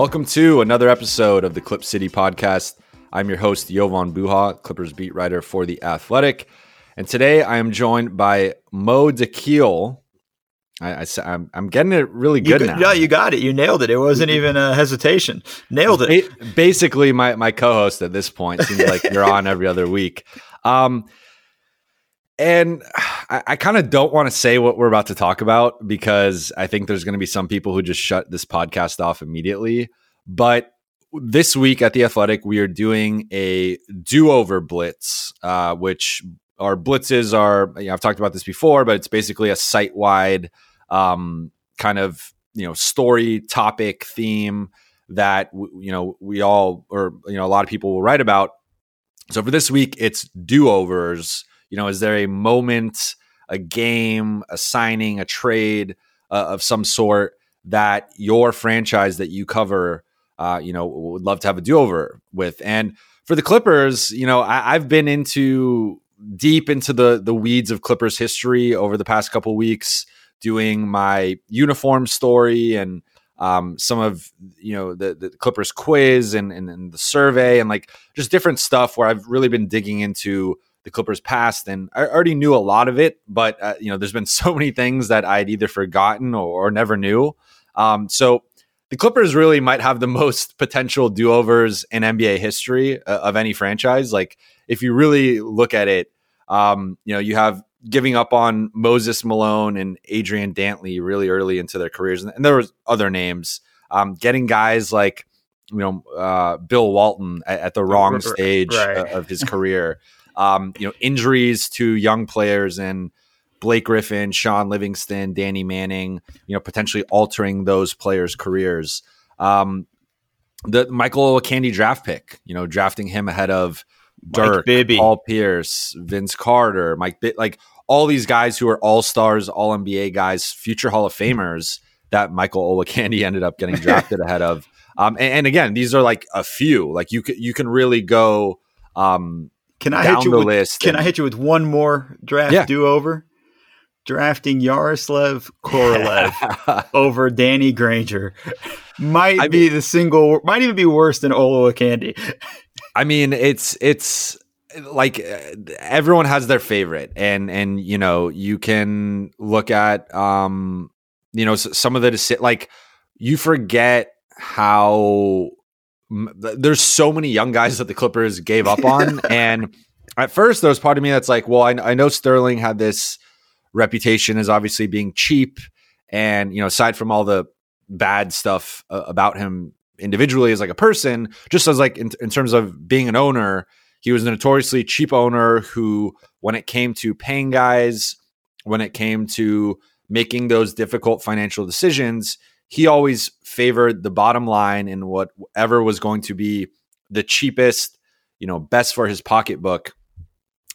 Welcome to another episode of the Clip City podcast. I'm your host, Jovan Buha, Clippers beat writer for The Athletic. And today I am joined by Mo Dakhil. I, I, I'm, I'm getting it really good you, now. Yeah, you got it. You nailed it. It wasn't even a hesitation. Nailed it. Basically, my, my co host at this point seems like you're on every other week. Um, and I, I kind of don't want to say what we're about to talk about because I think there's going to be some people who just shut this podcast off immediately. But this week at the Athletic, we are doing a do-over blitz, uh, which our blitzes are. You know, I've talked about this before, but it's basically a site-wide um, kind of you know story, topic, theme that you know we all or you know a lot of people will write about. So for this week, it's do-overs you know, is there a moment, a game, a signing, a trade uh, of some sort that your franchise that you cover, uh, you know, would love to have a do over with? And for the Clippers, you know, I, have been into deep into the the weeds of Clippers history over the past couple weeks, doing my uniform story and um, some of you know the, the Clippers quiz and, and, and the survey and like just different stuff where I've really been digging into the Clippers past, and I already knew a lot of it, but uh, you know, there's been so many things that I'd either forgotten or, or never knew. Um, so the Clippers really might have the most potential do overs in NBA history uh, of any franchise. Like if you really look at it, um, you know, you have giving up on Moses Malone and Adrian Dantley really early into their careers, and, and there was other names. Um, getting guys like you know uh, Bill Walton at, at the wrong stage right. of his career um, you know, injuries to young players and Blake Griffin, Shaun Livingston, Danny Manning, you know, potentially altering those players' careers. Um, the Michael Candy draft pick, you know, drafting him ahead of Dirk, Paul Pierce, Vince Carter, Mike Bibby, like all these guys who are all stars, all NBA guys, future Hall of Famers that Michael Olowokandi ended up getting drafted ahead of. Um, and, and, again, these are like a few. Like you can you can really go um, can I hit you with, list? Can and, I hit you with one more draft yeah. do over? Drafting Yaroslav Korolev over Danny Granger might I be mean, the single, might even be worse than Olowokandi. I mean, it's it's like everyone has their favorite, and and you know you can look at um you know some of the like you forget how there's so many young guys that the Clippers gave up on, and at first there was part of me that's like, well, I, I know Sterling had this reputation as obviously being cheap, and you know, aside from all the bad stuff uh, about him individually as like a person, just as like in, in terms of being an owner, he was a notoriously cheap owner who, when it came to paying guys, when it came to making those difficult financial decisions, he always favored the bottom line and whatever was going to be the cheapest, you know, best for his pocketbook.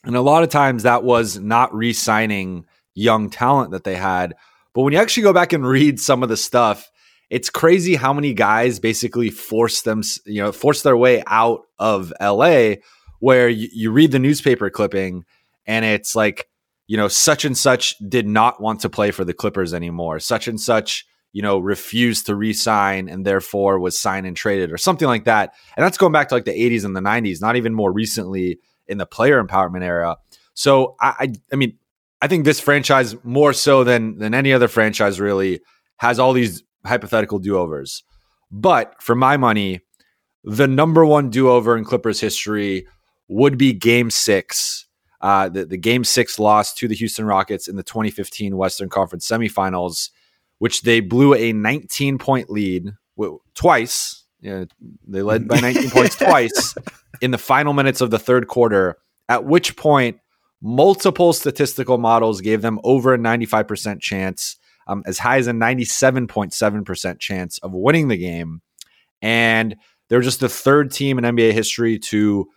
And a lot of times that was not re signing young talent that they had. But when you actually go back and read some of the stuff, it's crazy how many guys basically force them, you know, force their way out of LA where you, you read the newspaper clipping and it's like, you know, such and such did not want to play for the Clippers anymore. Such and such you know, refused to re-sign and therefore was signed and traded or something like that. And that's going back to like the 80s and the 90s, not even more recently in the player empowerment era. So I, I, I mean, I think this franchise more so than than any other franchise really has all these hypothetical do-overs. But for my money, the number one do-over in Clippers history would be Game Six, uh, the, the Game Six loss to the Houston Rockets in the 2015 Western Conference semifinals which they blew a 19 point lead twice. Yeah, they led by 19 points twice in the final minutes of the third quarter, at which point multiple statistical models gave them over a 95% chance, um, as high as a 97.7% chance of winning the game. And they're just the third team in NBA history to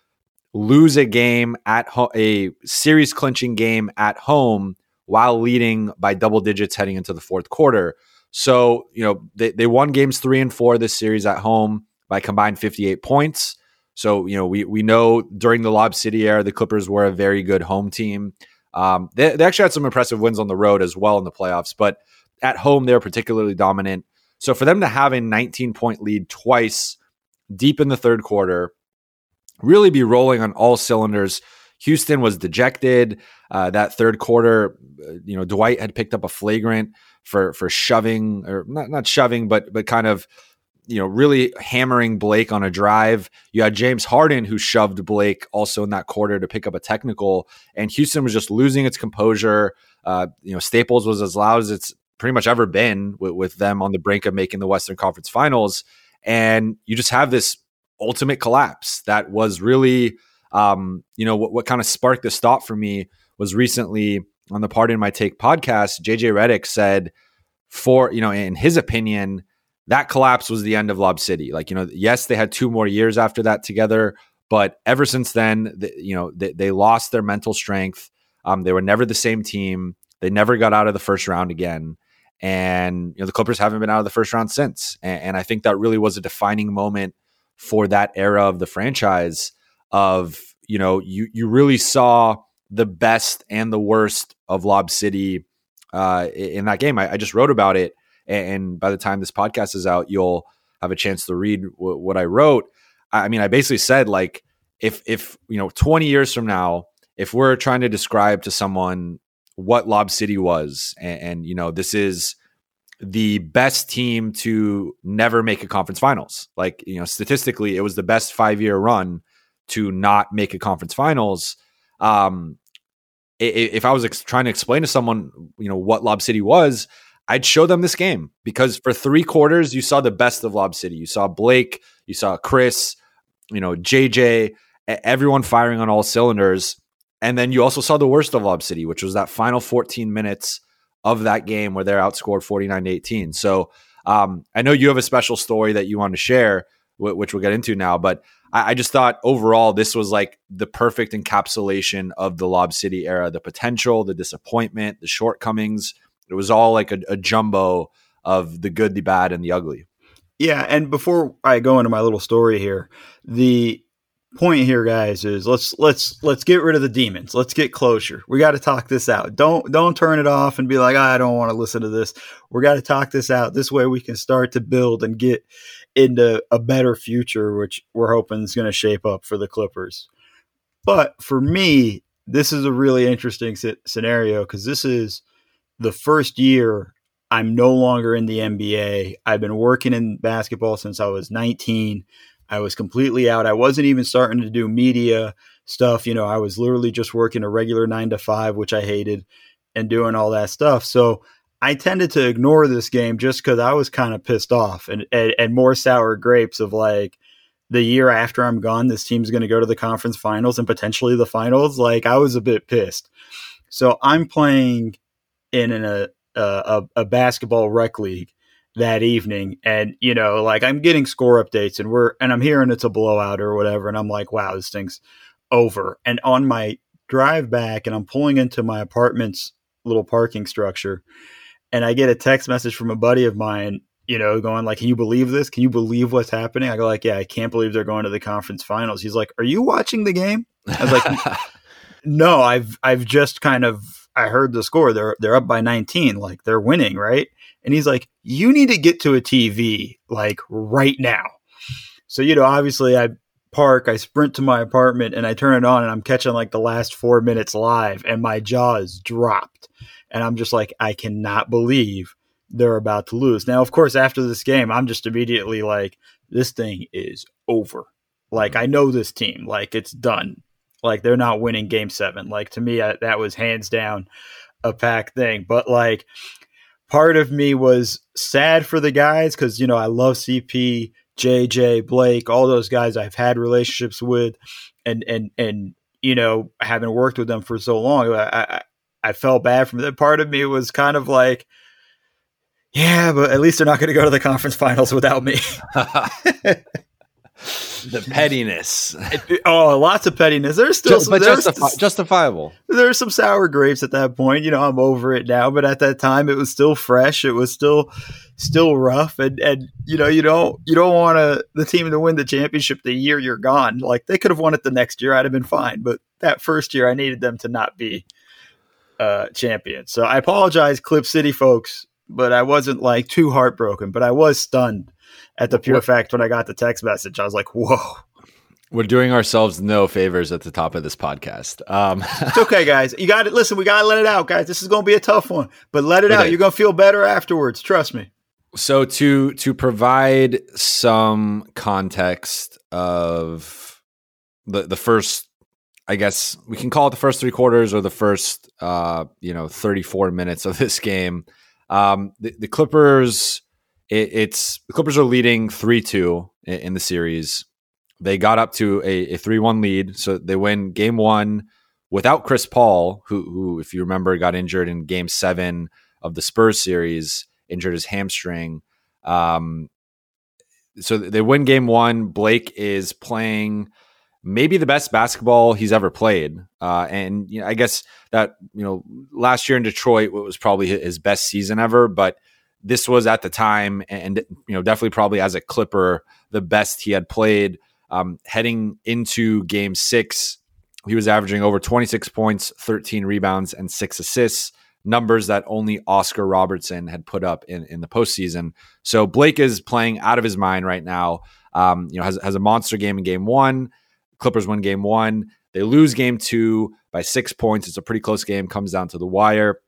lose a game at ho- a series clinching game at home while leading by double digits heading into the fourth quarter. So, you know, they, they won games three and four this series at home by combined 58 points. So, you know, we, we know during the Lob City era, the Clippers were a very good home team. Um, they, they actually had some impressive wins on the road as well in the playoffs, but at home, they're particularly dominant. So for them to have a 19 point lead twice deep in the third quarter, really be rolling on all cylinders. Houston was dejected. Uh, that third quarter, uh, you know, Dwight had picked up a flagrant for for shoving or not not shoving, but but kind of you know really hammering Blake on a drive. You had James Harden who shoved Blake also in that quarter to pick up a technical, and Houston was just losing its composure. Uh, you know, Staples was as loud as it's pretty much ever been with, with them on the brink of making the Western Conference Finals, and you just have this ultimate collapse that was really, um, you know, what, what kind of sparked this thought for me was recently on the Pardon My Take podcast, JJ Redick said, for, you know, in his opinion, that collapse was the end of Lob City. Like, you know, yes, they had two more years after that together, but ever since then, the, you know, they, they, lost their mental strength. Um, they were never the same team. They never got out of the first round again. And, you know, the Clippers haven't been out of the first round since. And, and I think that really was a defining moment for that era of the franchise of, you know, you, you really saw the best and the worst of Lob City uh, in that game. I, I, just wrote about it, and by the time this podcast is out, you'll have a chance to read w- what I wrote. I mean, I basically said like, if if you know, twenty years from now, if we're trying to describe to someone what Lob City was, and, and you know, this is the best team to never make a conference finals. Like, you know, statistically, it was the best five year run to not make a conference finals. Um, if I was ex- trying to explain to someone, you know, what Lob City was, I'd show them this game because for three quarters, you saw the best of Lob City. You saw Blake, you saw Chris, you know, JJ, everyone firing on all cylinders. And then you also saw the worst of Lob City, which was that final 14 minutes of that game where they're outscored 49 to 18. So um, I know you have a special story that you want to share, which we'll get into now, but I, I just thought overall this was like the perfect encapsulation of the Lob City era the potential, the disappointment, the shortcomings. It was all like a, a jumbo of the good, the bad, and the ugly. Yeah, and before I go into my little story here, the point here guys is let's let's let's get rid of the demons. Let's get closure. We got to talk this out. Don't don't turn it off and be like oh, i don't want to listen to this. We got to talk this out. This way we can start to build and get into a better future which we're hoping is going to shape up for the clippers but for me this is a really interesting scenario because this is the first year i'm no longer in the nba i've been working in basketball since i was 19 I was completely out. I wasn't even starting to do media stuff. You know, I was literally just working a regular nine to five, which I hated, and doing all that stuff. So I tended to ignore this game just because I was kind of pissed off and, and, and more sour grapes of like the year after I'm gone, this team's going to go to the conference finals and potentially the finals. Like I was a bit pissed. So I'm playing in an, a, a, a basketball rec league that evening and you know like i'm getting score updates and we're and i'm hearing it's a blowout or whatever and i'm like wow this thing's over and on my drive back and i'm pulling into my apartment's little parking structure and i get a text message from a buddy of mine you know going like can you believe this? Can you believe what's happening? I go like yeah i can't believe they're going to the conference finals. He's like are you watching the game? I was like no i've i've just kind of i heard the score. They're they're up by 19 like they're winning right? And he's like, you need to get to a TV like right now. So, you know, obviously I park, I sprint to my apartment and I turn it on and I'm catching like the last four minutes live and my jaw is dropped. And I'm just like, I cannot believe they're about to lose. Now, of course, after this game, I'm just immediately like, this thing is over. Like, mm-hmm. I know this team. Like, it's done. Like, they're not winning game seven. Like, to me, I, that was hands down a pack thing. But, like, part of me was sad for the guys because you know I love CP, JJ, Blake, all those guys I've had relationships with, and and and you know having worked with them for so long, I I, I felt bad from that. Part of me was kind of like. Yeah, but at least they're not going to go to the conference finals without me. the pettiness. oh, lots of pettiness. There's still, Just, but there's, justifi- justifiable. There's some sour grapes at that point. You know, I'm over it now, but at that time, it was still fresh. It was still, still rough, and and you know, you don't you don't want to the team to win the championship the year you're gone. Like they could have won it the next year, I'd have been fine. But that first year, I needed them to not be uh, champions. So I apologize, Clip City folks, but I wasn't like too heartbroken. But I was stunned at the pure what? fact when I got the text message. I was like, "Whoa." We're doing ourselves no favors at the top of this podcast. Um, it's okay, guys. You got to listen. We got to let it out, guys. This is going to be a tough one, but let it out. You're going to feel better afterwards. Trust me. So to to provide some context of the the first, I guess we can call it the first three quarters or the first, uh, you know, 34 minutes of this game. Um, the, the Clippers, it, it's the Clippers are leading three two in, in the series. They got up to a, a 3-1 lead so they win game one without chris paul who, who if you remember got injured in game seven of the spurs series injured his hamstring. Um, so they win game one. Blake is playing maybe the best basketball he's ever played uh, and you know, i guess that you know last year in detroit was probably his best season ever but this was at the time and you know definitely probably as a clipper the best he had played um, heading into game six, he was averaging over 26 points, 13 rebounds, and six assists, numbers that only Oscar Robertson had put up in, in the postseason. So Blake is playing out of his mind right now. Um, you know, has, has a monster game in game one. Clippers win game one. They lose game two by six points. It's a pretty close game, comes down to the wire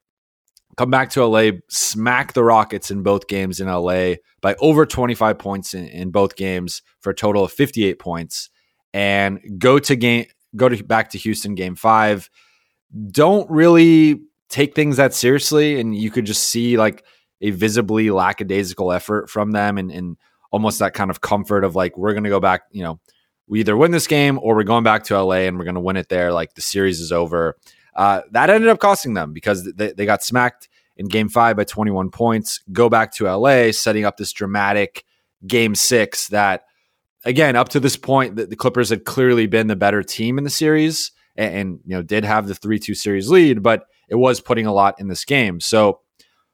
come back to LA, smack the Rockets in both games in LA by over 25 points in, in both games for a total of 58 points, and go to game go to back to Houston game five. Don't really take things that seriously, and you could just see like a visibly lackadaisical effort from them, and, and almost that kind of comfort of like we're going to go back, you know. We either win this game or we're going back to LA and we're going to win it there. Like the series is over. Uh, that ended up costing them because they, they got smacked in game five by 21 points, go back to LA, setting up this dramatic game six that, again, up to this point, the, the Clippers had clearly been the better team in the series and, and you know, did have the 3 2 series lead, but it was putting a lot in this game. So,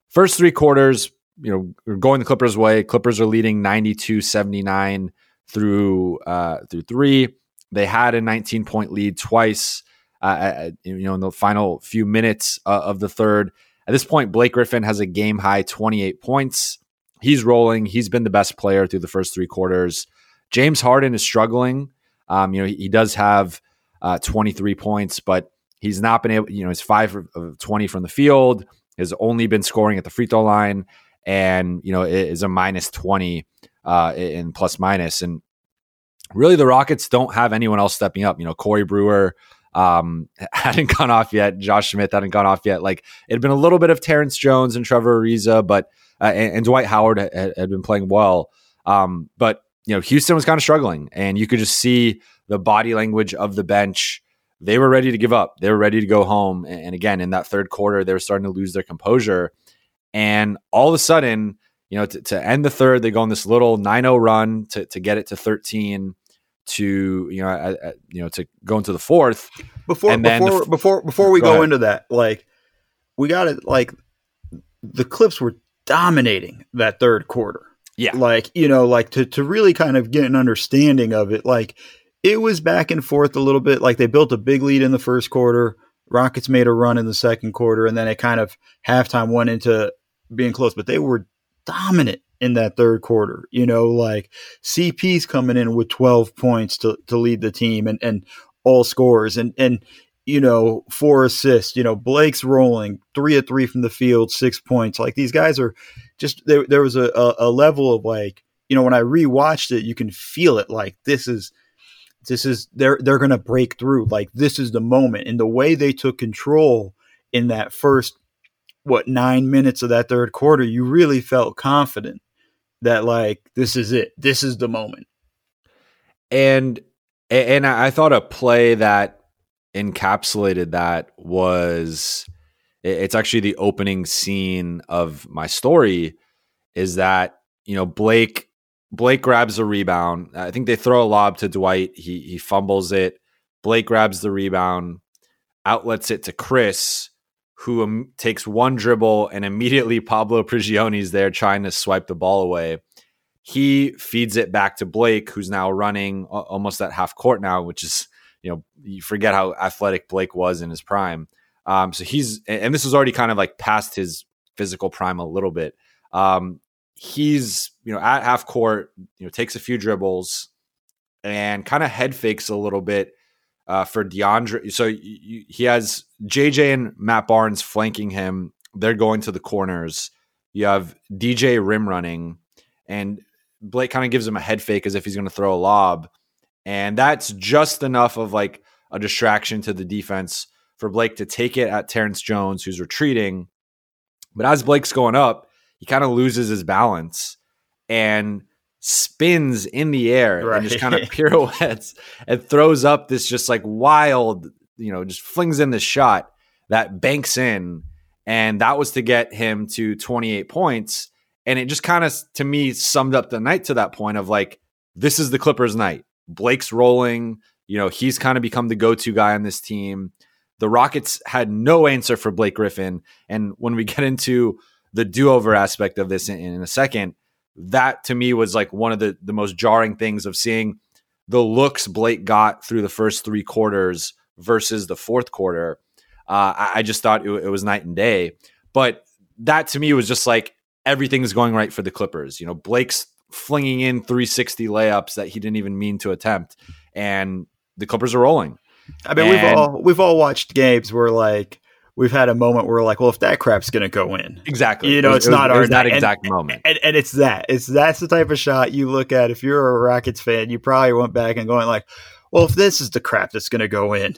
first three quarters, you know, going the Clippers' way. Clippers are leading 92 79 through uh, through three. They had a 19 point lead twice uh, you know, in the final few minutes uh, of the third. At this point, Blake Griffin has a game high 28 points. He's rolling. He's been the best player through the first three quarters. James Harden is struggling. Um, you know, he, he does have uh, 23 points, but he's not been able, you know, he's five of 20 from the field, has only been scoring at the free throw line, and, you know, is a minus 20 uh, in plus minus. And really, the Rockets don't have anyone else stepping up. You know, Corey Brewer um, hadn't gone off yet. Josh Smith hadn't gone off yet. Like it had been a little bit of Terrence Jones and Trevor Ariza, but uh, and, and, Dwight Howard had, had been playing well. Um, but you know, Houston was kind of struggling, and you could just see the body language of the bench. They were ready to give up. They were ready to go home. And, and again, in that third quarter, they were starting to lose their composure. And all of a sudden, you know, to, to end the third, they go on this little 9-0 run to, to get it to 13 to you know uh, uh, you know to go into the fourth. Before before f- before before we go, go into that like we got it like the clips were dominating that third quarter. Yeah. Like you know like to to really kind of get an understanding of it like it was back and forth a little bit. Like they built a big lead in the first quarter. Rockets made a run in the second quarter and then it kind of halftime went into being close but they were dominant in that third quarter. You know, like CP's coming in with 12 points to, to lead the team and, and all scores and, and, you know, four assists, you know, Blake's rolling three at three from the field, six points. Like these guys are just, there, there was a, a, a level of like, you know, when I rewatched it, you can feel it like this is, this is, they're, they're going to break through. Like this is the moment. And the way they took control in that first, what, nine minutes of that third quarter, you really felt confident that like this is it. This is the moment. And and I thought a play that encapsulated that was it's actually the opening scene of my story is that you know Blake Blake grabs a rebound. I think they throw a lob to Dwight. He he fumbles it. Blake grabs the rebound, outlets it to Chris, who um, takes one dribble and immediately Pablo Prigioni's there trying to swipe the ball away. He feeds it back to Blake, who's now running almost at half court now, which is, you know, you forget how athletic Blake was in his prime. Um, so he's, and this was already kind of like past his physical prime a little bit. Um, he's you know at half court, you know takes a few dribbles and kind of head fakes a little bit uh, for DeAndre. So he has JJ and Matt Barnes flanking him. They're going to the corners. You have DJ rim running, and Blake kind of gives him a head fake as if he's going to throw a lob. And that's just enough of like a distraction to the defense for Blake to take it at Terrence Jones, who's retreating. But as Blake's going up, he kind of loses his balance and spins in the air right. and just kind of pirouettes and throws up this just like wild, you know, just flings in the shot that banks in. And that was to get him to 28 points. And it just kind of, to me, summed up the night to that point of like, this is the Clippers' night. Blake's rolling. You know, he's kind of become the go to guy on this team. The Rockets had no answer for Blake Griffin. And when we get into the do over aspect of this in, in, a second, that to me was like one of the, the most jarring things of seeing the looks Blake got through the first three quarters versus the fourth quarter. Uh, I, I, just thought it, it was night and day. But that to me was just like everything's going right for the Clippers. You know, Blake's flinging in 360 layups that he didn't even mean to attempt, and the Clippers are rolling. I mean, and, we've all we've all watched games where like we've had a moment where like, well, if that crap's going to go in, exactly, you know, it it's not was, our that exact and, moment, and, and, it's that it's that's the type of shot you look at. If you're a Rockets fan, you probably went back and going like, well, if this is the crap that's going to go in,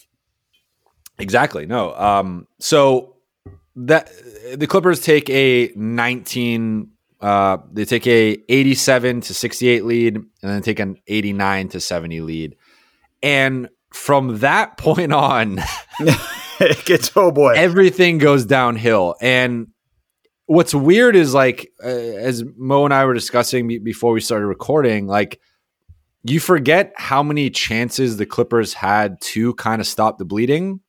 exactly. No, um, so that the Clippers take a 19 uh, they take a 87 to 68 lead and then take an 89 to 70 lead. And from that point on, it gets oh boy, everything goes downhill. And what's weird is like uh, as Mo and I were discussing before we started recording, like you forget how many chances the Clippers had to kind of stop the bleeding.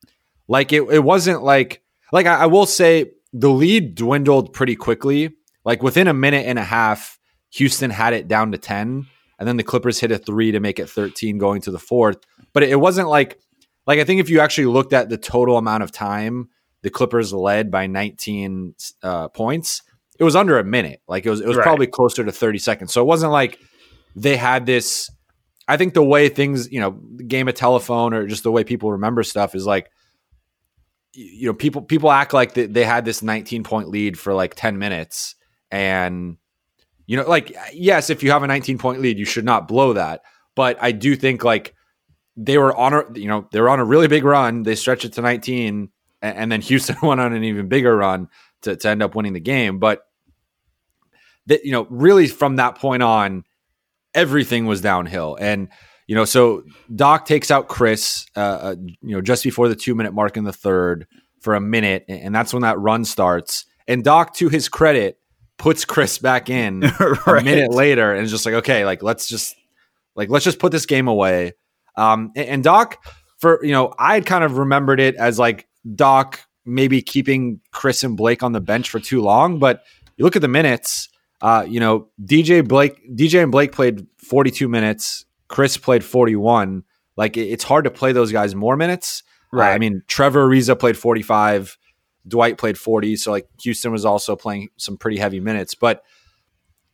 Like it, it wasn't like like I, I will say the lead dwindled pretty quickly like within a minute and a half, Houston had it down to 10, and then the Clippers hit a three to make it 13 going to the fourth. But it wasn't like, like I think if you actually looked at the total amount of time the Clippers led by 19 uh, points, it was under a minute. Like it was, it was right. probably closer to 30 seconds. So it wasn't like they had this. I think the way things, you know, game of telephone or just the way people remember stuff is like, you know, people people act like they had this 19 point lead for like 10 minutes and, you know, like, yes, if you have a 19 point lead, you should not blow that. But I do think like they were on a, you know, they were on a really big run. They stretched it to 19, and, and then Houston went on an even bigger run to, to end up winning the game. But that, you know, really from that point on, everything was downhill. And, you know, so Doc takes out Chris, uh, uh, you know, just before the two minute mark in the third for a minute, and that's when that run starts. And Doc, to his credit, puts Chris back in right. a minute later and is just like, okay, like let's just like let's just put this game away. Um, and, and Doc, for you know, I had kind of remembered it as like Doc maybe keeping Chris and Blake on the bench for too long, but you look at the minutes. Uh, you know, DJ Blake, DJ and Blake played 42 minutes. Chris played 41. Like it, it's hard to play those guys more minutes. Right. Uh, I mean, Trevor Ariza played 45. Dwight played 40, so like Houston was also playing some pretty heavy minutes. But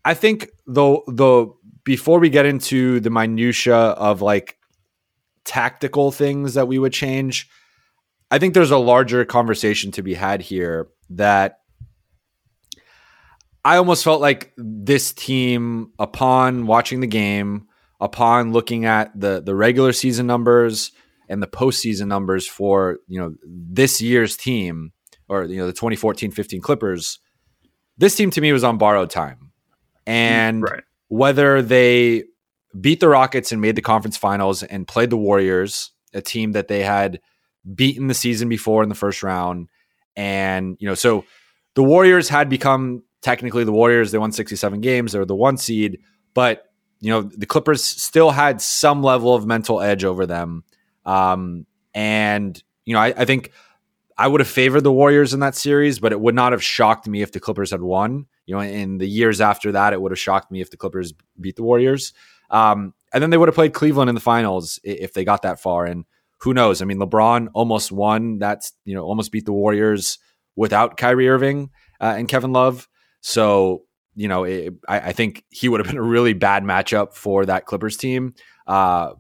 I think though the before we get into the minutia of like tactical things that we would change, I think there's a larger conversation to be had here that I almost felt like this team upon watching the game, upon looking at the the regular season numbers and the postseason numbers for, you know, this year's team or you know the 2014-15 Clippers, this team to me was on borrowed time. And right. whether they beat the Rockets and made the conference finals and played the Warriors, a team that they had beaten the season before in the first round, and you know, so the Warriors had become technically the Warriors. They won 67 games. They were the one seed, but you know, the Clippers still had some level of mental edge over them. Um, and you know, I, I think I would have favored the Warriors in that series, but it would not have shocked me if the Clippers had won. You know, in the years after that, it would have shocked me if the Clippers beat the Warriors. Um, and then they would have played Cleveland in the finals if they got that far. And who knows? I mean, LeBron almost won. That's you know almost beat the Warriors without Kyrie Irving uh, and Kevin Love. So, you know, it, I, I, think he would have been a really bad matchup for that Clippers team. Uh,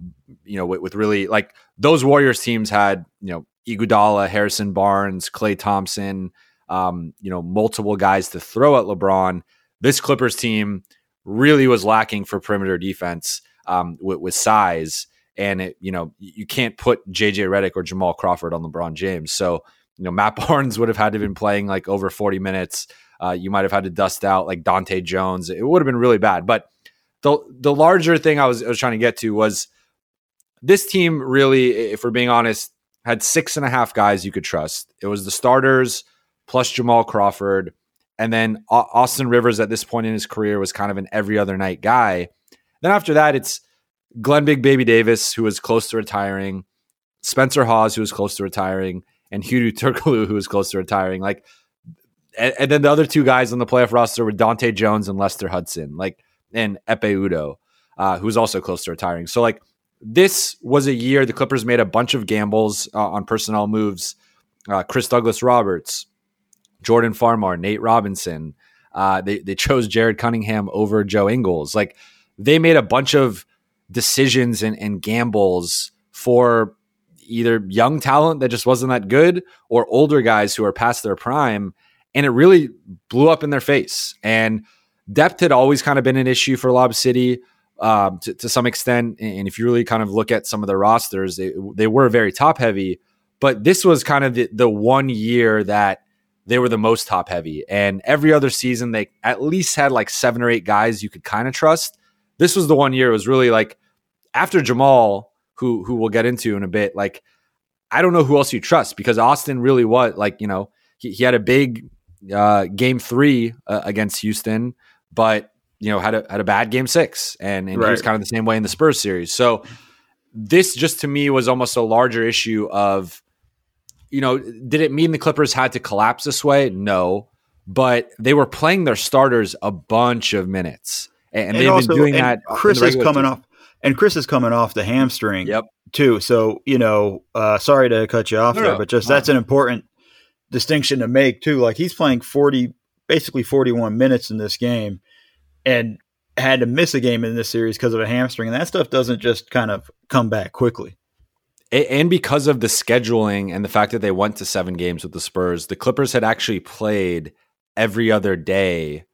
you know, with, with, really like those Warriors teams had, you know, Iguodala, Harrison Barnes, Klay Thompson, um, you know, multiple guys to throw at LeBron. This Clippers team really was lacking for perimeter defense um, with, with size. And it, you know, you can't put JJ Redick or Jamal Crawford on LeBron James. So, you know, Matt Barnes would have had to have been playing like over 40 minutes. Uh, you might have had to dust out like Dahntay Jones. It would have been really bad. But the the larger thing I was, I was trying to get to was this team really, if we're being honest, had six and a half guys you could trust. It was the starters plus Jamal Crawford. And then Austin Rivers at this point in his career was kind of an every other night guy. Then after that, it's Glenn Big Baby Davis, who was close to retiring, Spencer Hawes, who was close to retiring, and Hedo Turkoglu, who was close to retiring. Like, and, and, then the other two guys on the playoff roster were Dahntay Jones and Lester Hudson, like, and Ekpe Udoh, uh, who was also close to retiring. So, like, this was a year the Clippers made a bunch of gambles uh, on personnel moves. Uh, Chris Douglas Roberts, Jordan Farmar, Nate Robinson. Uh, they they chose Jared Cunningham over Joe Ingles. Like they made a bunch of decisions and, and gambles for either young talent that just wasn't that good or older guys who are past their prime, and it really blew up in their face. And depth had always kind of been an issue for Lob City. Um, to, to, some extent. And if you really kind of look at some of the rosters, they, they were very top heavy. But this was kind of the, the one year that they were the most top heavy. And every other season, they at least had like seven or eight guys you could kind of trust. This was the one year it was really like after Jamal, who who we'll get into in a bit, like I don't know who else you trust because Austin really was like, you know, he, he had a big uh, game three uh, against Houston, but you know, had a had a bad game six, and, and right. he was kind of the same way in the Spurs series. So this just to me was almost a larger issue of, you know, did it mean the Clippers had to collapse this way? No, but they were playing their starters a bunch of minutes, and, and they've also, been doing that. Chris is coming team. off, and Chris is coming off the hamstring. Yep. Too. So you know, uh, sorry to cut you off no, there, no, but just that's an important distinction to make too. Like he's playing forty, basically forty-one minutes in this game and had to miss a game in this series because of a hamstring. And that stuff doesn't just kind of come back quickly. And because of the scheduling and the fact that they went to seven games with the Spurs, the Clippers had actually played every other day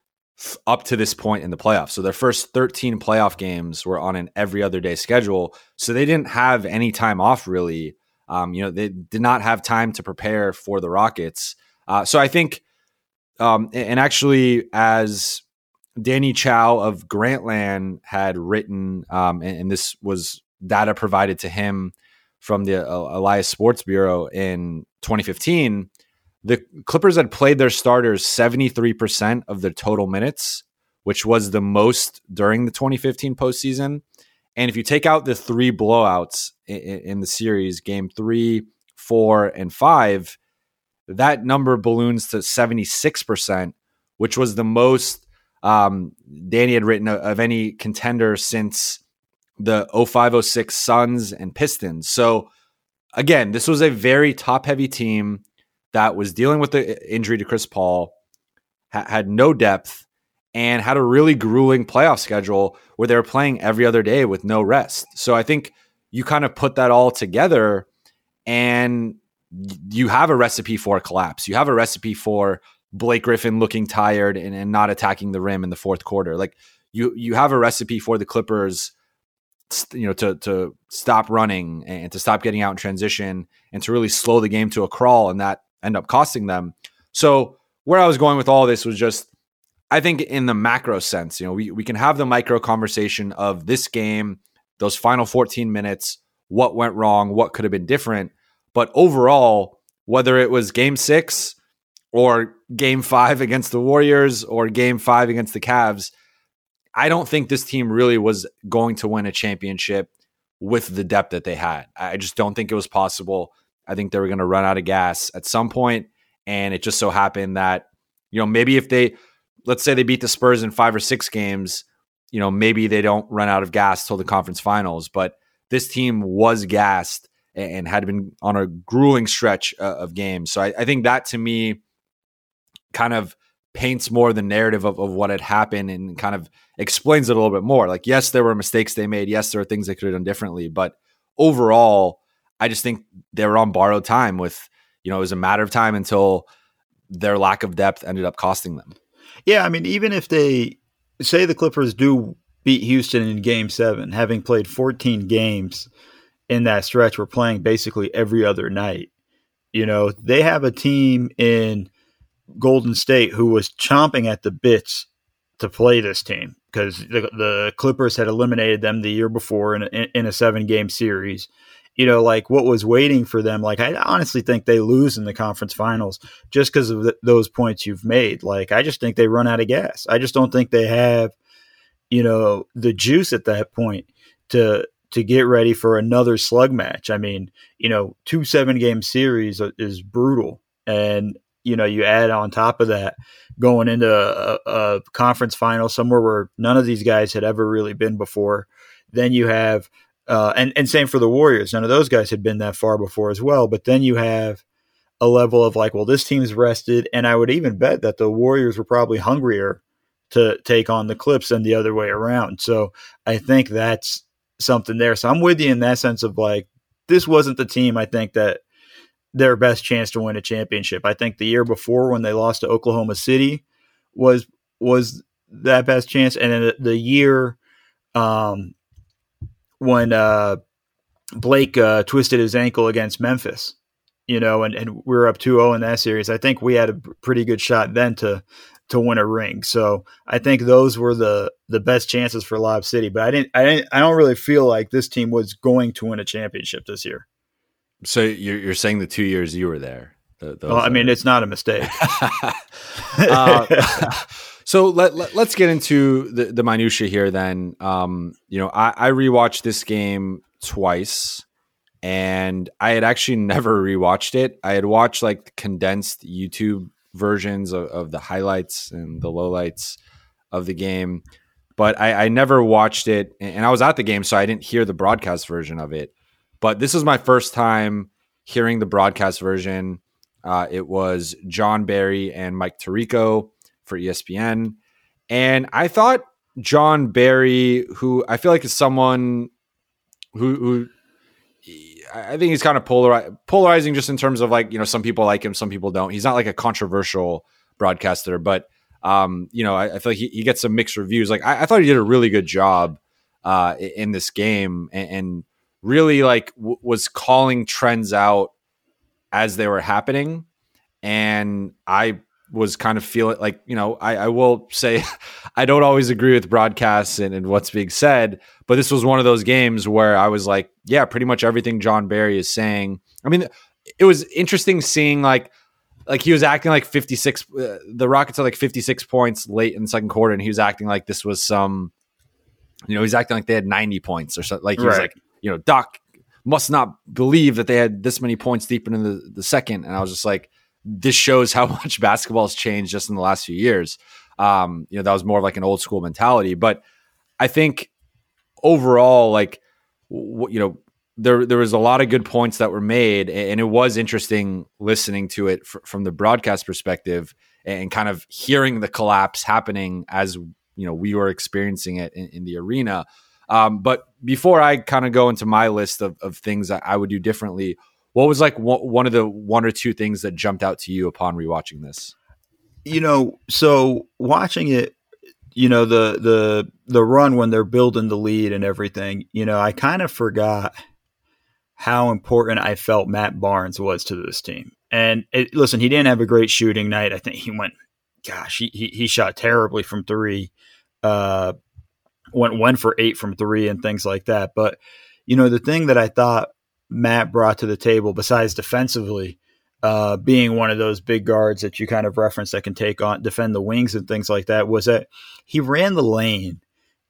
up to this point in the playoffs. So their first 13 playoff games were on an every other day schedule. So they didn't have any time off really. Um, you know, they did not have time to prepare for the Rockets. Uh, so I think, um, and actually, as Danny Chau of Grantland had written, um, and, and, this was data provided to him from the uh, Elias Sports Bureau in 2015. The Clippers had played their starters 73% of their total minutes, which was the most during the 2015 postseason. And if you take out the three blowouts in, the series, game three, four, and five, that number balloons to 76%, which was the most um, Danny had written of any contender since the 0506 Suns and Pistons. So again, this was a very top heavy team that was dealing with the injury to Chris Paul, ha- had no depth, and had a really grueling playoff schedule where they were playing every other day with no rest. So I think you kind of put that all together and you have a recipe for a collapse. You have a recipe for Blake Griffin looking tired and, and not attacking the rim in the fourth quarter. Like you you have a recipe for the Clippers you know to to stop running and to stop getting out in transition and to really slow the game to a crawl and that end up costing them. So where I was going with all this was just I think in the macro sense, you know, we, we can have the micro conversation of this game, those final 14 minutes, what went wrong, what could have been different. But overall, whether it was game six or game five against the Warriors or game five against the Cavs, I don't think this team really was going to win a championship with the depth that they had. I just don't think it was possible. I think they were going to run out of gas at some point, and it just so happened that you know maybe if they let's say they beat the Spurs in five or six games, you know maybe they don't run out of gas till the conference finals. But this team was gassed and had been on a grueling stretch uh, of games. So I, I think that to me kind of paints more the narrative of, of what had happened and kind of explains it a little bit more. Like, yes, there were mistakes they made. Yes, there are things they could have done differently. But overall, I just think they were on borrowed time with, you know, it was a matter of time until their lack of depth ended up costing them. Yeah. I mean, even if they say the Clippers do beat Houston in game seven, having played 14 games in that stretch, we're playing basically every other night. You know, they have a team in Golden State who was chomping at the bits to play this team because the, the, Clippers had eliminated them the year before in a, in a seven game series. You know, like what was waiting for them. Like, I honestly think they lose in the conference finals just because of the, those points you've made. Like, I just think they run out of gas. I just don't think they have, you know, the juice at that point to to get ready for another slug match. I mean, you know, two seven game series is brutal, and you know, you add on top of that going into a, a, conference final somewhere where none of these guys had ever really been before. Then you have, uh, and and same for the Warriors. None of those guys had been that far before as well. But then you have a level of like, well, this team's rested, and I would even bet that the Warriors were probably hungrier to take on the Clips than the other way around. So I think that's something there. So I'm with you in that sense of like, this wasn't the team I think that their best chance to win a championship. I think the year before when they lost to Oklahoma City was was that best chance, and then the, year um, when uh, Blake uh, twisted his ankle against Memphis, you know, and, and we were up 2-0 in that series. I think we had a pretty good shot then to to win a ring. So I think those were the the best chances for Lob City. But I didn't I didn't I don't really feel like this team was going to win a championship this year. So you're, you're saying the two years you were there? well, I mean, it's not a mistake. uh, so let, let us get into the, the minutia here. Then, um, you know, I, I rewatched this game twice, and I had actually never rewatched it. I had watched like condensed YouTube versions of, of the highlights and the lowlights of the game, but I, I never watched it. And I was at the game, so I didn't hear the broadcast version of it. But this is my first time hearing the broadcast version. Uh, it was Jon Barry and Mike Tirico for ESPN. And I thought Jon Barry, who I feel like is someone who, who I think he's kind of polari- polarizing just in terms of like, you know, some people like him, some people don't. He's not like a controversial broadcaster, but, um, you know, I, I feel like he, he, gets some mixed reviews. Like, I, I, thought he did a really good job uh, in this game. And, and really like w- was calling trends out as they were happening and i was kind of feeling like you know i, I will say i don't always agree with broadcasts and, and, what's being said but this was one of those games where i was like yeah pretty much everything jon barry is saying i mean it was interesting seeing like like he was acting like 56 uh, the rockets are like 56 points late in the second quarter and he was acting like this was some you know he's acting like they had 90 points or something like he right. was like you know, Doc must not believe that they had this many points deep into the, the second. And I was just like, this shows how much basketball has changed just in the last few years. Um, you know, that was more like an old school mentality. But I think overall, like, w- you know, there there was a lot of good points that were made, and it was interesting listening to it f- from the broadcast perspective and kind of hearing the collapse happening as you know we were experiencing it in, in the arena. Um, but before I kind of go into my list of, of things that I would do differently, what was like one of the one or two things that jumped out to you upon rewatching this? You know, so watching it, you know, the the the run when they're building the lead and everything, you know, I kind of forgot how important I felt Matt Barnes was to this team. And it, listen, he didn't have a great shooting night. I think he went, gosh, he he, he shot terribly from three. Uh, went one for eight from three and things like that. But you know, the thing that I thought Matt brought to the table, besides defensively, uh, being one of those big guards that you kind of referenced that can take on defend the wings and things like that, was that he ran the lane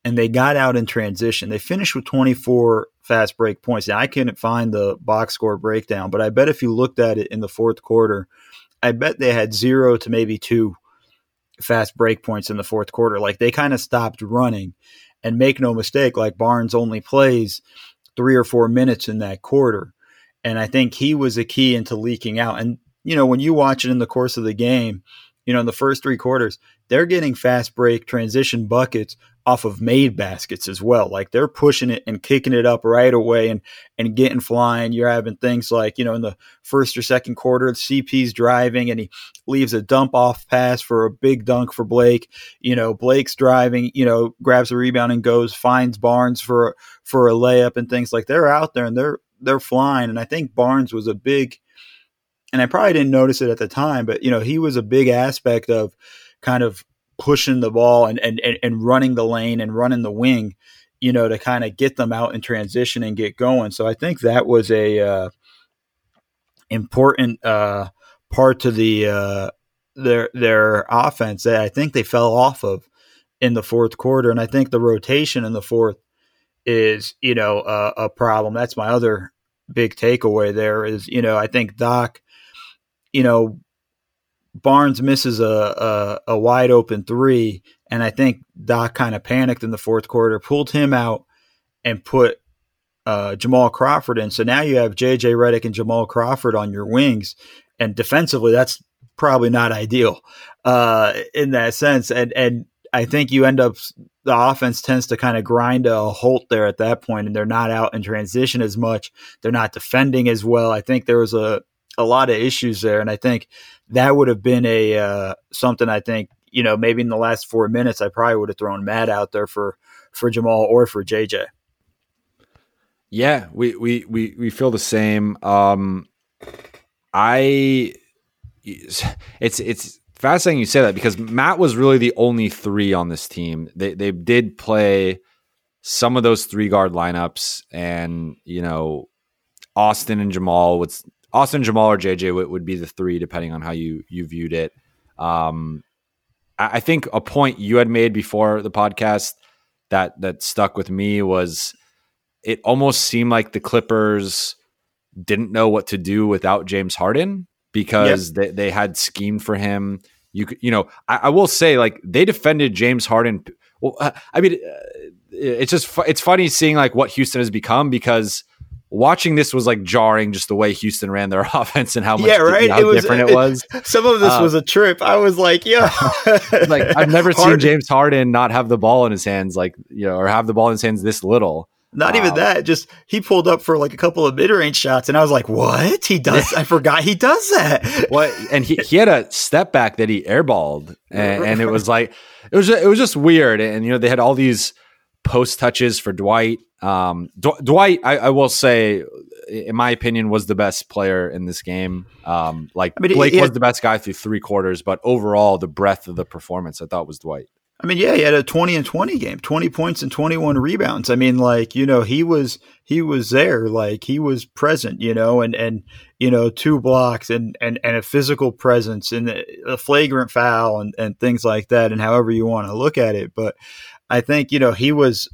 and they got out in transition. They finished with 24 fast break points. Now I couldn't find the box score breakdown, but I bet if you looked at it in the fourth quarter, I bet they had zero to maybe two fast break points in the fourth quarter. Like they kind of stopped running. And make no mistake, like Barnes only plays three or four minutes in that quarter. And I think he was a key into leaking out. And, you know, when you watch it in the course of the game, you know, in the first three quarters, they're getting fast break transition buckets off of made baskets as well. Like they're pushing it and kicking it up right away and and getting flying. You're having things like, you know, in the first or second quarter, CP's driving and he leaves a dump off pass for a big dunk for Blake. You know, Blake's driving, you know, grabs a rebound and goes, finds Barnes for for a layup and things like they're out there and they're they're flying. And I think Barnes was a big and I probably didn't notice it at the time, but you know, he was a big aspect of kind of pushing the ball and and and running the lane and running the wing, you know, to kind of get them out in transition and get going. So I think that was a uh, important uh, part to the uh, their their offense that I think they fell off of in the fourth quarter, and I think the rotation in the fourth is you know a, a problem. That's my other big takeaway. There is you know I think Doc you know, Barnes misses a, a, a wide open three, and I think Doc kind of panicked in the fourth quarter, pulled him out, and put uh, Jamal Crawford in. So now you have JJ Redick and Jamal Crawford on your wings, and defensively, that's probably not ideal uh, in that sense. And and I think you end up the offense tends to kind of grind a halt there at that point, and they're not out in transition as much. They're not defending as well. I think there was a a lot of issues there, and I think that would have been a uh, something. I think you know maybe in the last four minutes, I probably would have thrown Matt out there for for Jamal or for JJ. Yeah, we we we we feel the same. Um, I it's it's fascinating you say that because Matt was really the only three on this team. They they did play some of those three guard lineups, and you know Austin and Jamal was Austin, Jamal, or JJ would, would be the three, depending on how you you viewed it. Um, I, I think a point you had made before the podcast that that stuck with me was it almost seemed like the Clippers didn't know what to do without James Harden because yep. they, they had schemed for him. You you know I, I, will say like they defended James Harden. Well, I mean uh, it's just it's funny seeing like what Houston has become because watching this was like jarring just the way Houston ran their offense and how much yeah, right? how it was, different it was. Some of this uh, was a trip. I was like, yeah. like I've never Harden. seen James Harden not have the ball in his hands like, you know, or have the ball in his hands this little. Not even that. Just he pulled up for like a couple of mid range shots, and I was like, "What? He does? I forgot he does that." What? And he, he had a step back that he airballed, and, and it was like it was it was just weird. And you know they had all these post touches for Dwight. Um, D- Dwight, I, I, will say, in my opinion, was the best player in this game. Um, like I mean, Blake was the best guy through three quarters, but overall, the breadth of the performance I thought was Dwight. I mean, yeah, he had a twenty and twenty game, twenty points and twenty one rebounds. I mean, like you know, he was he was there, like he was present, you know, and and you know, two blocks and and and a physical presence and a flagrant foul and and things like that, and however you want to look at it. But I think you know he was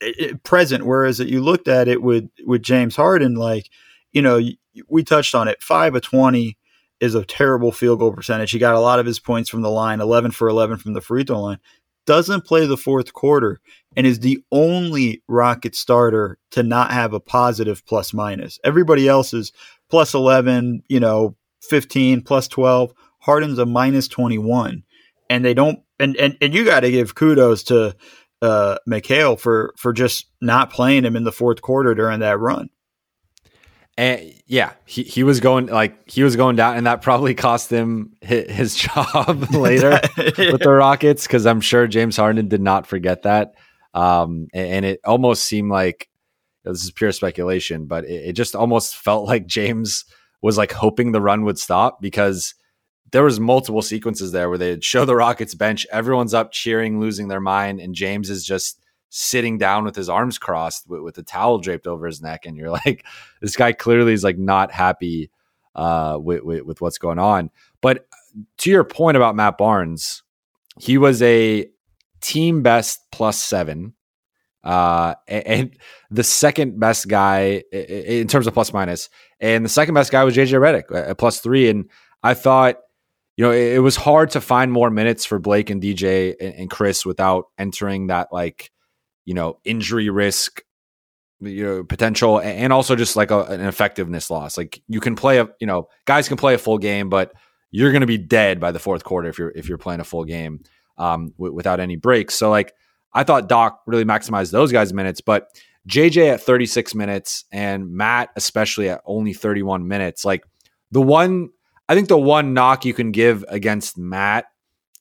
eh, eh, present. Whereas that you looked at it with with James Harden, like you know we touched on it, five of twenty is a terrible field goal percentage. He got a lot of his points from the line, eleven for eleven from the free throw line. Doesn't play the fourth quarter and is the only Rocket starter to not have a positive plus minus. Everybody else is plus 11, you know, 15, plus 12. Harden's a minus 21. And they don't and and, and you got to give kudos to uh, McHale for for just not playing him in the fourth quarter during that run. And yeah, he, he was going like he was going down, and that probably cost him his, job later with the Rockets because I'm sure James Harden did not forget that. Um, and, and, it almost seemed like this is pure speculation, but it, it just almost felt like James was like hoping the run would stop because there was multiple sequences there where they'd show the Rockets bench, everyone's up cheering, losing their mind, and James is just sitting down with his arms crossed with, with a towel draped over his neck, and you're like, this guy clearly is like not happy uh, with, with, with what's going on. But to your point about Matt Barnes, he was a team best plus seven. Uh, and the second best guy in terms of plus minus, and the second best guy was JJ Redick at plus three. And I thought you know, it, it, was hard to find more minutes for Blake and DJ and, and Chris without entering that like, you know, injury risk, you know, potential, and also just like a, an effectiveness loss. Like you can play a, you know, guys can play a full game, but you're going to be dead by the fourth quarter if you're if you're playing a full game um, w- without any breaks. So like I thought Doc really maximized those guys' minutes, but JJ at 36 minutes and Matt especially at only 31 minutes. Like the one, I think the one knock you can give against Matt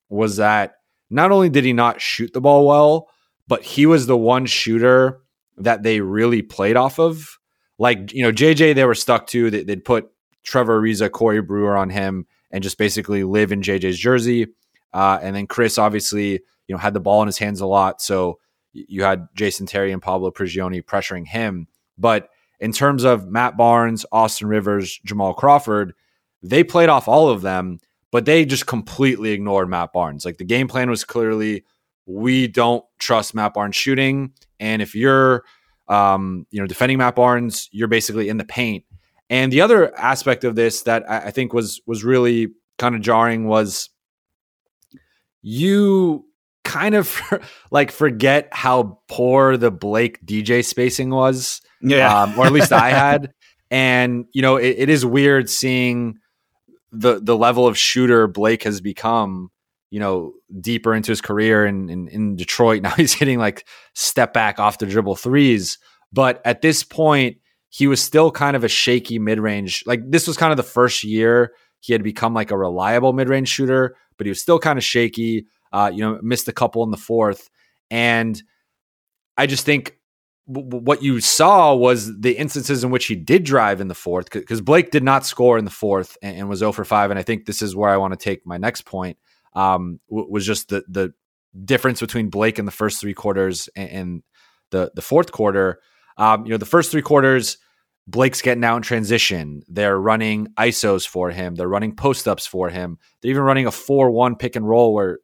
was that not only did he not shoot the ball well, but he was the one shooter that they really played off of. Like, you know, JJ, they were stuck to, they, would put Trevor Ariza, Corey Brewer on him and just basically live in JJ's jersey. Uh, and then Chris obviously, you know, had the ball in his hands a lot. So you had Jason Terry and Pablo Prigioni pressuring him. But in terms of Matt Barnes, Austin Rivers, Jamal Crawford, they played off all of them, but they just completely ignored Matt Barnes. Like the game plan was clearly we don't trust Matt Barnes shooting. And if you're um, you know, defending Matt Barnes, you're basically in the paint. And the other aspect of this that I, I think was was really kind of jarring was you kind of like forget how poor the Blake DJ spacing was. Yeah. Um, or at least I had. And, you know, it, it is weird seeing the the level of shooter Blake has become, you know, deeper into his career in, in, in Detroit. Now he's hitting like step back off the dribble threes. But at this point, he was still kind of a shaky mid range. Like this was kind of the first year he had become like a reliable mid range shooter, but he was still kind of shaky. Uh, you know, missed a couple in the fourth. And I just think what you saw was the instances in which he did drive in the fourth, because Blake did not score in the fourth and, and, was 0 for 5. And I think this is where I want to take my next point, um, w- was just the, the difference between Blake in the first three quarters and, and the, the fourth quarter. Um, you know, the first three quarters, Blake's getting out in transition. They're running ISOs for him. They're running post ups for him. They're even running a 4 1 pick and roll where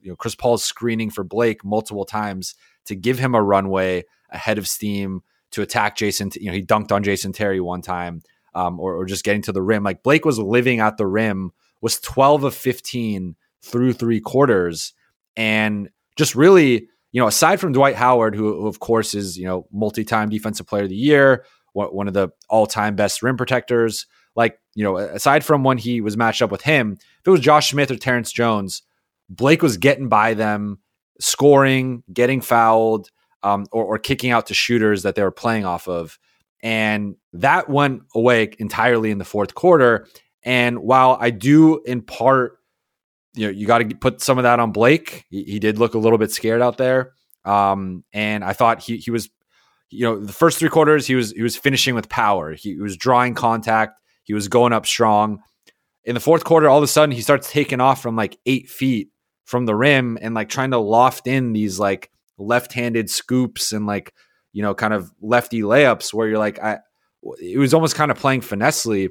you know Chris Paul's screening for Blake multiple times to give him a runway ahead of steam to attack Jason. You know, he dunked on Jason Terry one time, um, or, or just getting to the rim. Like Blake was living at the rim, was 12 of 15 through three quarters, and just really, you know, aside from Dwight Howard, who, who of course is you know multi-time defensive player of the year, one of the all-time best rim protectors. Like you know, aside from when he was matched up with him, if it was Josh Smith or Terrence Jones, Blake was getting by them, scoring, getting fouled, um, or, or kicking out to shooters that they were playing off of. And that went away entirely in the fourth quarter. And while I do in part, you know, you got to put some of that on Blake. He, he, did look a little bit scared out there. Um, and I thought he he was, you know, the first three quarters he was he was finishing with power. He, he was drawing contact. He was going up strong. In the fourth quarter, all of a sudden he starts taking off from like eight feet from the rim and like trying to loft in these like left-handed scoops and like you know kind of lefty layups where you're like I it was almost kind of playing finessely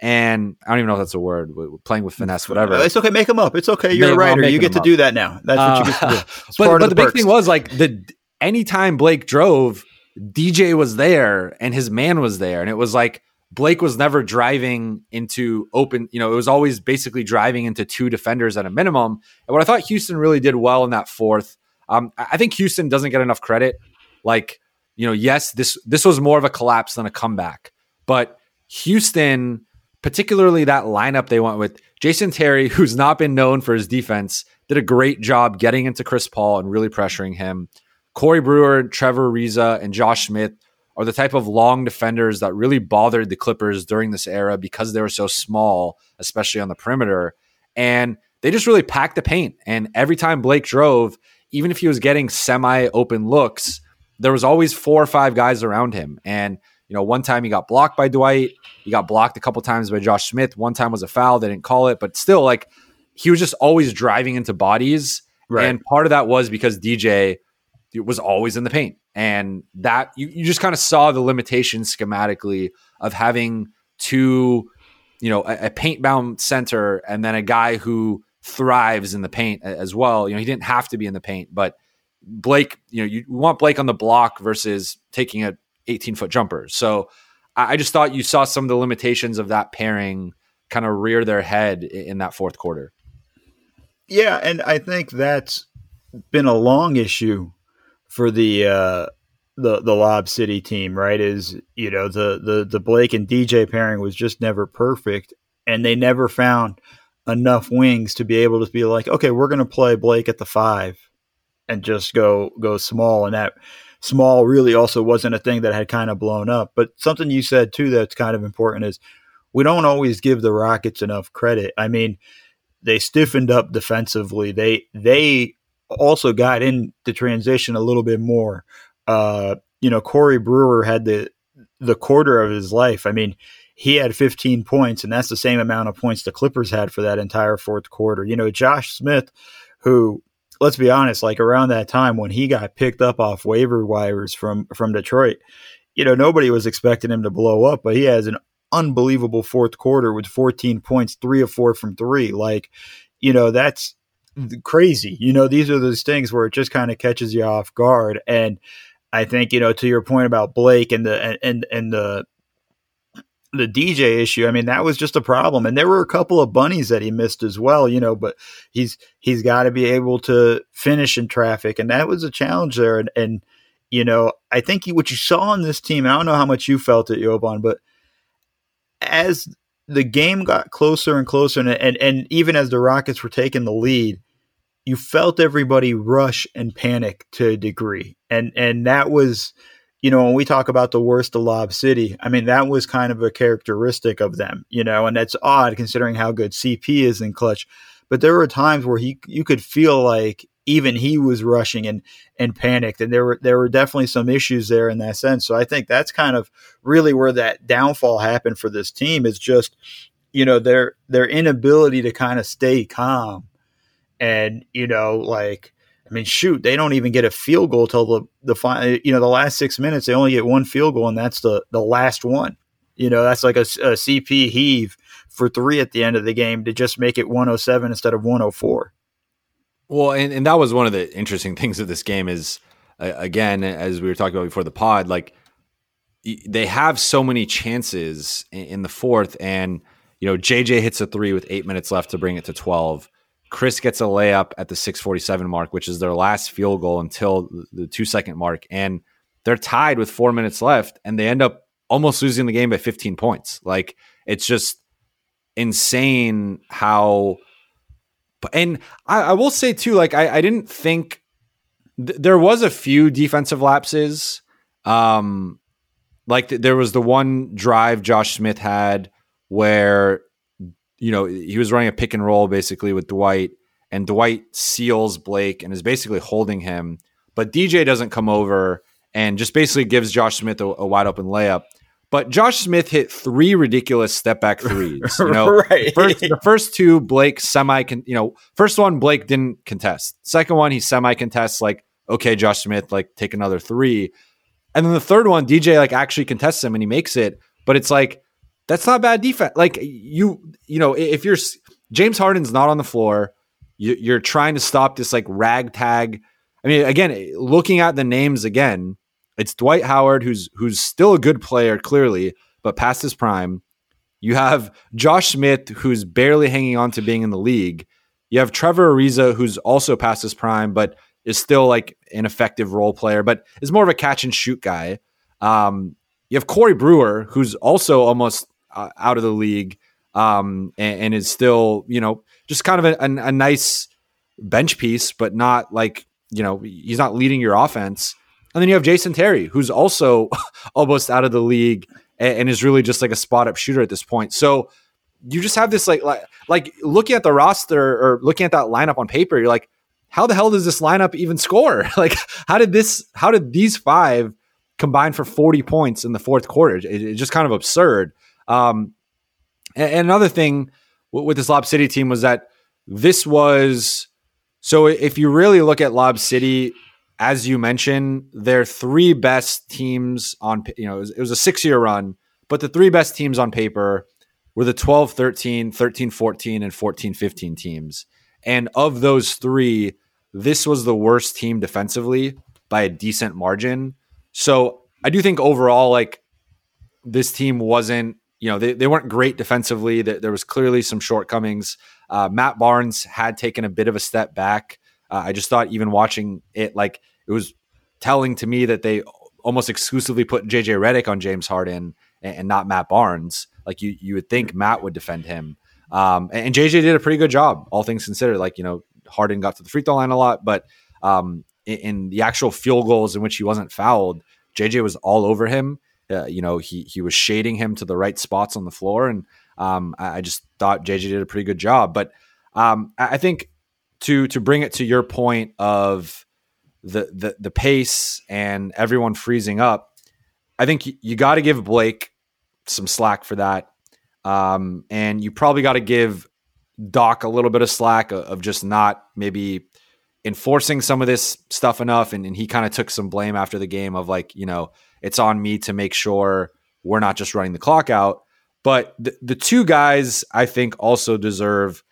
and I don't even know if that's a word playing with finesse whatever it's okay make them up it's okay you're a writer you get to up. do that now that's uh, what you get to do it's but, but the, the big thing was like the anytime Blake drove DJ was there and his man was there and it was like Blake was never driving into open, you know, it was always basically driving into two defenders at a minimum. And what I thought Houston really did well in that fourth, um, I think Houston doesn't get enough credit. Like, you know, yes, this this was more of a collapse than a comeback, but Houston, particularly that lineup they went with, Jason Terry, who's not been known for his defense, did a great job getting into Chris Paul and really pressuring him. Corey Brewer, Trevor Ariza, and Josh Smith are the type of long defenders that really bothered the Clippers during this era because they were so small, especially on the perimeter. And they just really packed the paint. And every time Blake drove, even if he was getting semi open looks, there was always four or five guys around him. And, you know, one time he got blocked by Dwight. He got blocked a couple times by Josh Smith. One time was a foul. They didn't call it, but still, like, he was just always driving into bodies. Right. And part of that was because DJ was always in the paint. And that you, you just kind of saw the limitations schematically of having two, you know, a, a paint bound center and then a guy who thrives in the paint as well. You know, he didn't have to be in the paint, but Blake, you know, you want Blake on the block versus taking a 18 foot jumper. So I, just thought you saw some of the limitations of that pairing kind of rear their head in that fourth quarter. Yeah, and I think that's been a long issue for the uh, the the Lob City team, right? Is you know the the the Blake and DJ pairing was just never perfect, and they never found enough wings to be able to be like, okay, we're going to play Blake at the five and just go go small. And that small really also wasn't a thing that had kind of blown up. But something you said too that's kind of important is we don't always give the Rockets enough credit. I mean, they stiffened up defensively. They they also got in the transition a little bit more. Uh, you know, Corey Brewer had the the quarter of his life. I mean, he had 15 points, and that's the same amount of points the Clippers had for that entire fourth quarter. You know, Josh Smith, who let's be honest, like around that time when he got picked up off waiver wires from from Detroit, you know, nobody was expecting him to blow up, but he has an unbelievable fourth quarter with 14 points, three of four from three. Like, you know, that's mm. crazy. You know, these are those things where it just kind of catches you off guard. And I think, you know, to your point about Blake and the and and the the DJ issue, I mean, that was just a problem. And there were a couple of bunnies that he missed as well, you know, but he's he's got to be able to finish in traffic. And that was a challenge there. And, and you know, I think what you saw on this team, I don't know how much you felt it, Yoban, but as the game got closer and closer, and, and, and even as the Rockets were taking the lead, you felt everybody rush and panic to a degree. And and that was, you know, when we talk about the worst of Lob City, I mean, that was kind of a characteristic of them, you know, and that's odd considering how good CP is in clutch. But there were times where he you could feel like even he was rushing and and panicked and there were there were definitely some issues there in that sense so i think that's kind of really where that downfall happened for this team is just you know their their inability to kind of stay calm and you know like mean, shoot, they don't even get a field goal till the the final. You know, the last six minutes, they only get one field goal, and that's the the last one. You know, that's like a, a CP heave for three at the end of the game to just make it 107 instead of 104. Well, and, and that was one of the interesting things of this game is, uh, again, as we were talking about before the pod, like they have so many chances in, in the fourth, and you know, JJ hits a three with eight minutes left to bring it to 12. Chris gets a layup at the 647 mark, which is their last field goal until the two second mark. And they're tied with four minutes left and they end up almost losing the game by 15 points. Like it's just insane how. And I, I will say too, like I, I didn't think th- there was a few defensive lapses. Um, like th- there was the one drive Josh Smith had where you know, he was running a pick and roll basically with Dwight, and Dwight seals Blake and is basically holding him. But DJ doesn't come over and just basically gives Josh Smith a, a wide open layup. But Josh Smith hit three ridiculous step back threes. You know, right. first, the first two Blake semi, you know, first one Blake didn't contest. Second one he semi contests like, okay, Josh Smith, like take another three. And then the third one, DJ like actually contests him and he makes it. But it's like that's not bad defense. Like you, you know, if you're James Harden's not on the floor, you, you're trying to stop this like ragtag. I mean, again, looking at the names again, it's Dwight Howard, who's who's still a good player, clearly, but past his prime. You have Josh Smith, who's barely hanging on to being in the league. You have Trevor Ariza, who's also past his prime, but is still like an effective role player, but is more of a catch and shoot guy. Um, you have Corey Brewer, who's also almost uh, out of the league um, and, and, is still, you know, just kind of a, a, a, nice bench piece, but not like, you know, he's not leading your offense. And then you have Jason Terry, who's also almost out of the league and, and, is really just like a spot up shooter at this point. So you just have this like, like, like looking at the roster or looking at that lineup on paper, you're like, how the hell does this lineup even score? like, how did this, how did these five combine for 40 points in the fourth quarter? It, it's just kind of absurd. Um, and, and another thing w- with this Lob City team was that this was so if you really look at Lob City, as you mentioned, their three best teams on you know it was, it was a six year run, but the three best teams on paper were the 12 13, 13 14, and 14 15 teams. And of those three, this was the worst team defensively by a decent margin. So I do think overall, like this team wasn't you know, they, they weren't great defensively. There was clearly some shortcomings. Uh, Matt Barnes had taken a bit of a step back. Uh, I just thought, even watching it, like it was telling to me that they almost exclusively put JJ Redick on James Harden and, and, not Matt Barnes. Like you, you would think Matt would defend him. Um, and, and, JJ did a pretty good job, all things considered. Like you know, Harden got to the free throw line a lot, but um, in, in, the actual field goals in which he wasn't fouled, JJ was all over him. Uh, you know, he he was shading him to the right spots on the floor, and um, I, I, just thought JJ did a pretty good job. But um, I, I think to to bring it to your point of the the the pace and everyone freezing up, I think you, you got to give Blake some slack for that. Um, and you probably got to give Doc a little bit of slack of, of, just not maybe enforcing some of this stuff enough. And, and he kind of took some blame after the game of like, you know, it's on me to make sure we're not just running the clock out. But the, the two guys I think also deserve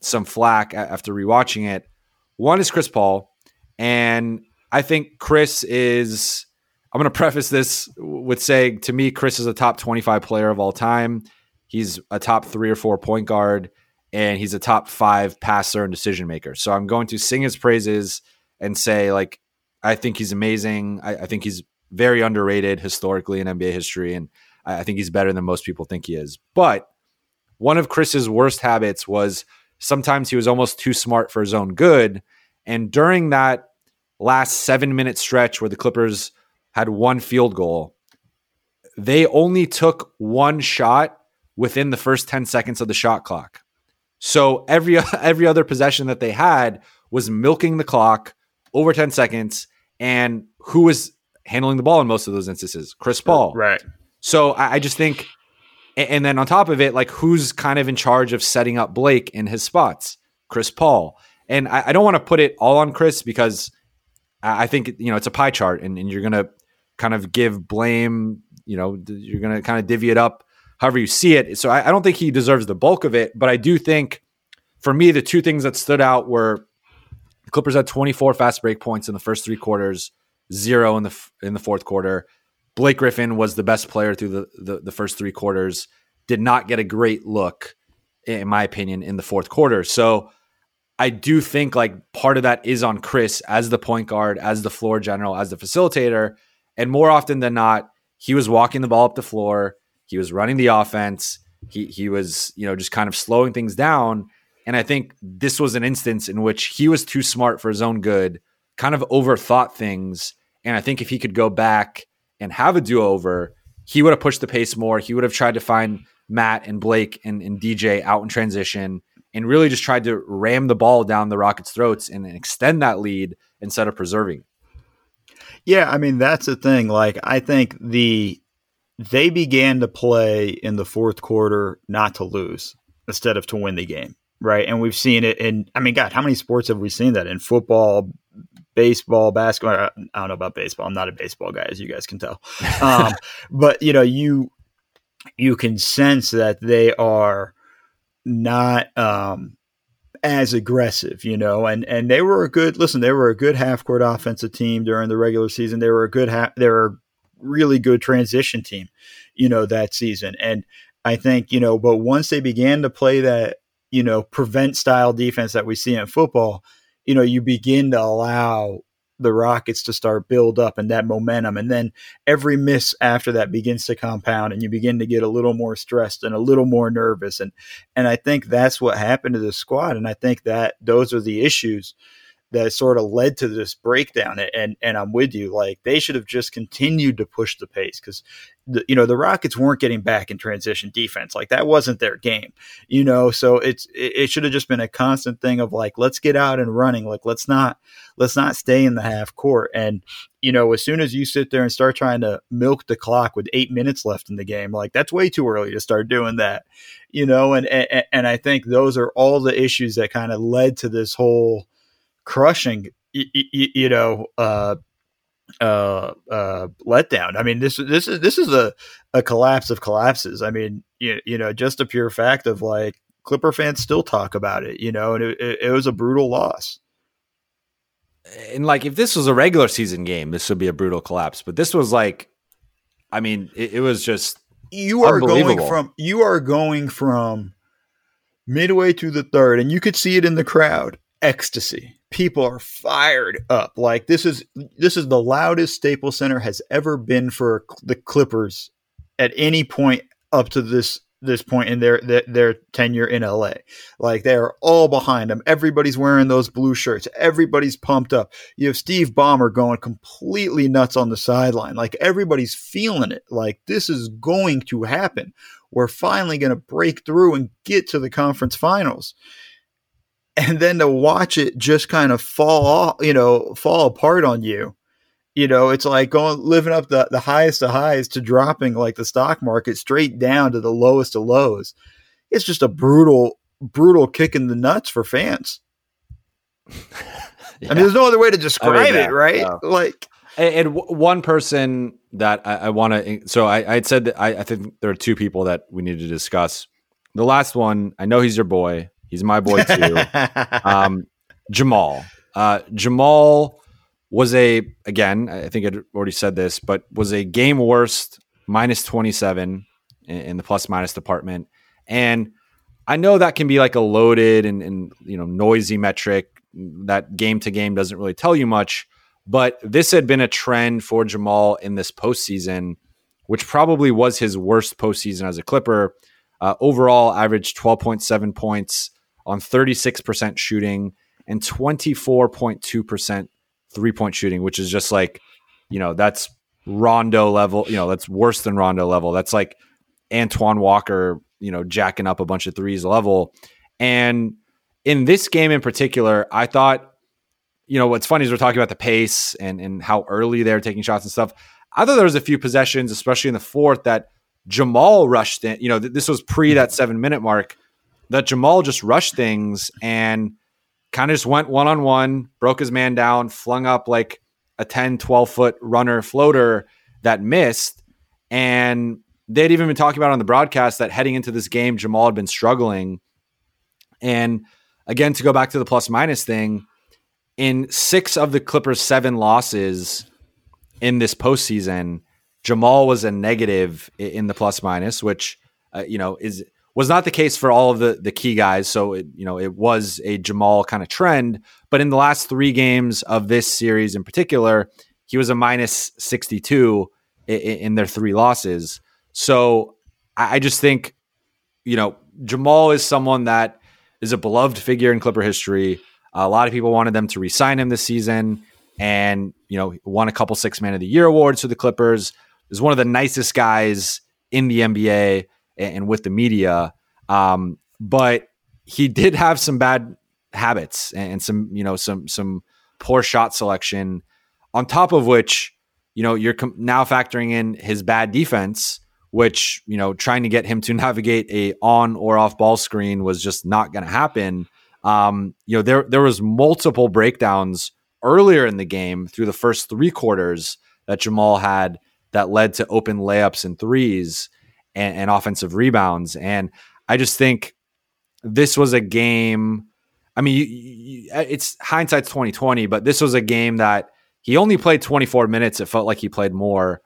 some flack after rewatching it. One is Chris Paul, and I think Chris is I'm going to preface this with saying to me, Chris is a top 25 player of all time. He's a top three or four point guard, and he's a top five passer and decision maker. So I'm going to sing his praises and say, like, I think he's amazing. I, I think he's very underrated historically in NBA history, and I, I think he's better than most people think he is. But one of Chris's worst habits was sometimes he was almost too smart for his own good. And during that last seven minute stretch where the Clippers had one field goal. They only took one shot within the first 10 seconds of the shot clock. So every every other possession that they had was milking the clock over 10 seconds and who was handling the ball in most of those instances? Chris Paul. Right. So I, I just think and then on top of it, like who's kind of in charge of setting up Blake in his spots? Chris Paul. And I, I don't want to put it all on Chris because I think you know it's a pie chart, and, and you're gonna kind of give blame. You know, you're going to kind of divvy it up however you see it. So I, I, don't think he deserves the bulk of it, but I do think for me, the two things that stood out were the Clippers had 24 fast break points in the first three quarters, zero in the in the fourth quarter. Blake Griffin was the best player through the, the, the first three quarters. Did not get a great look, in my opinion, in the fourth quarter. So I do think like part of that is on Chris as the point guard, as the floor general, as the facilitator and more often than not, he was walking the ball up the floor. He was running the offense. He he was, you know, just kind of slowing things down. And I think this was an instance in which he was too smart for his own good, kind of overthought things. And I think if he could go back and have a do over, he would have pushed the pace more. He would have tried to find Matt and Blake and, and DJ out in transition and really just tried to ram the ball down the Rockets' throats and extend that lead instead of preserving. Yeah, I mean that's the thing. Like I think the they began to play in the fourth quarter not to lose instead of to win the game, right? And we've seen it in I mean god, how many sports have we seen that in football, baseball, basketball, I don't know about baseball. I'm not a baseball guy as you guys can tell. Um, but you know, you you can sense that they are not um, as aggressive, you know, and and they were a good listen. They were a good half court offensive team during the regular season. They were a good half. They were really good transition team, you know, that season. And I think you know, but once they began to play that you know prevent style defense that we see in football, you know, you begin to allow the Rockets to start build up and that momentum. And then every miss after that begins to compound and you begin to get a little more stressed and a little more nervous. And and I think that's what happened to the squad. And I think that those are the issues that sort of led to this breakdown. And and I'm with you. Like they should have just continued to push the pace because you know the Rockets weren't getting back in transition defense. Like that wasn't their game. You know, so it's it, it should have just been a constant thing of like let's get out and running. Like let's not let's not stay in the half court. And you know, as soon as you sit there and start trying to milk the clock with eight minutes left in the game, like that's way too early to start doing that. You know, and and, and I think those are all the issues that kind of led to this whole crushing, you, you know, uh, uh, uh, letdown. I mean, this this is this is a, a collapse of collapses. I mean, you, you know, just a pure fact of like Clipper fans still talk about it, you know, and it, it, it was a brutal loss. And like, if this was a regular season game, this would be a brutal collapse. But this was like, I mean, it, it was just you are going from you are going from midway to the third, and you could see it in the crowd ecstasy. People are fired up. Like this is this is the loudest Staples Center has ever been for the Clippers at any point up to this this point in their, their, their tenure in LA. Like they are all behind them. Everybody's wearing those blue shirts. Everybody's pumped up. You have Steve Ballmer going completely nuts on the sideline. Like everybody's feeling it. Like this is going to happen. We're finally going to break through and get to the conference finals. And then to watch it just kind of fall off, you know, fall apart on you you know, it's like going living up the, the highest of highs to dropping like the stock market straight down to the lowest of lows. It's just a brutal, brutal kick in the nuts for fans. yeah. I mean, there's no other way to describe I mean, yeah, it, right? Like, and, and, one person that I, I want to, eh, so I, I said that I, I think there are two people that we need to discuss. The last one, I know he's your boy. He's my boy too. um, Jamal. Uh, Jamal was a again i think i'd already said this but was a game worst minus 27 in, in the plus minus department and i know that can be like a loaded and, and you know noisy metric that game to game doesn't really tell you much but this had been a trend for jamal in this postseason which probably was his worst postseason as a clipper uh, overall averaged 12.7 points on 36% shooting and 24.2% three point shooting, which is just like, you know, that's Rondo level. You know, that's worse than Rondo level. That's like Antoine Walker, you know, jacking up a bunch of threes level. And in this game in particular, I thought, you know, what's funny is we're talking about the pace and and how early they're taking shots and stuff. I thought there was a few possessions, especially in the fourth, that Jamal rushed in. You know, th- this was pre that seven minute mark that Jamal just rushed things and kind of just went one on one, broke his man down, flung up like a 10, 12 foot runner floater that missed. And they'd even been talking about on the broadcast that heading into this game, Jamal had been struggling. And again, to go back to the plus minus thing, in six of the Clippers' seven losses in this postseason, Jamal was a negative in the plus minus, which uh, you know is was not the case for all of the the key guys. So it, you know it was a Jamal kind of trend, but in the last three games of this series in particular, he was a minus sixty two in, in, their three losses. So I, I just think you know Jamal is someone that is a beloved figure in Clipper history. A lot of people wanted them to resign him this season, and you know won a couple six man of the year awards for the Clippers. Is one of the nicest guys in the NBA and, with the media. Um, but he did have some bad habits and some, you know, some some poor shot selection. On top of which, you know, you're com- now factoring in his bad defense, which you know, trying to get him to navigate a on or off ball screen was just not going to happen. Um, you know, there there was multiple breakdowns earlier in the game through the first three quarters that Jamal had that led to open layups and threes and, and offensive rebounds. And I just think this was a game. I mean, you, you, uh, it's hindsight's twenty twenty, but this was a game that he only played twenty four minutes. It felt like he played more,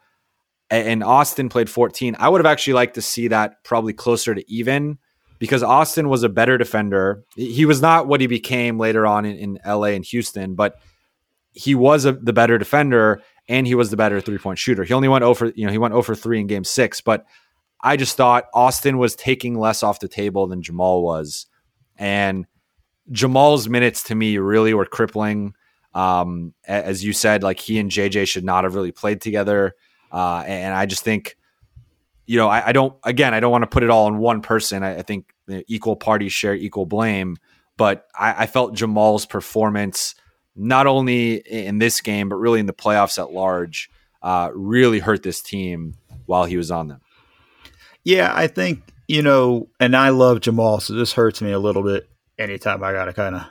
and Austin played fourteen. I would have actually liked to see that probably closer to even because Austin was a better defender. He was not what he became later on in, in LA and Houston, but he was a, the better defender and he was the better three point shooter. He only went oh over, you know, he went oh over three in game six, but I just thought Austin was taking less off the table than Jamal was. And Jamal's minutes to me really were crippling. Um, as you said, like he and JJ should not have really played together. Uh, and I just think, you know, I, I, don't, again, I don't want to put it all on one person. I, I think equal parties share equal blame. But I, I felt Jamal's performance, not only in this game, but really in the playoffs at large, uh, really hurt this team while he was on them. Yeah, I think, you know, and I love Jamal, so this hurts me a little bit anytime I got to kind of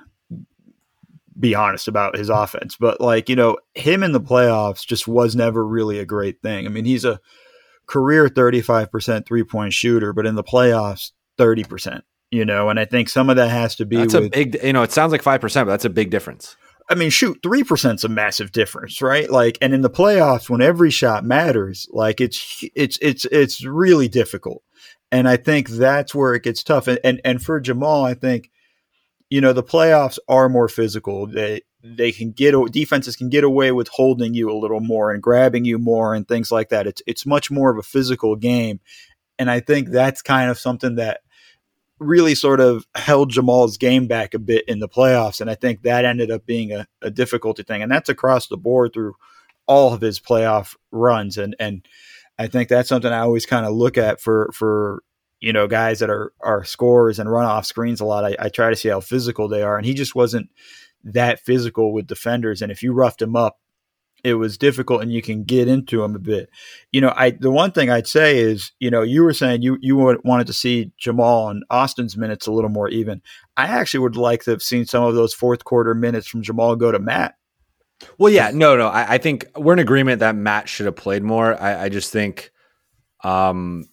be honest about his offense. But, like, you know, him in the playoffs just was never really a great thing. I mean, he's a career 35% three point shooter, but in the playoffs, 30%, you know, and I think some of that has to be that's with, a big, you know, it sounds like 5%, but that's a big difference. I mean, shoot, three percent's a massive difference, right? Like, and in the playoffs, when every shot matters, like it's it's it's it's really difficult. And I think that's where it gets tough. And and, and for Jamal, I think, you know, the playoffs are more physical. They they can get defenses can get away with holding you a little more and grabbing you more and things like that. It's it's much more of a physical game. And I think that's kind of something that really sort of held Jamal's game back a bit in the playoffs. And I think that ended up being a, a difficulty thing. And that's across the board through all of his playoff runs. And and I think that's something I always kind of look at for for you know guys that are are scores and run off screens a lot. I, I try to see how physical they are, and he just wasn't that physical with defenders. And if you roughed him up, it was difficult and you can get into him a bit. You know, I the one thing I'd say is, you know, you were saying you you wanted to see Jamal and Austin's minutes a little more even. I actually would like to have seen some of those fourth quarter minutes from Jamal go to Matt. Well, yeah, no, no. I, I think we're in agreement that Matt should have played more. I, I just think, um,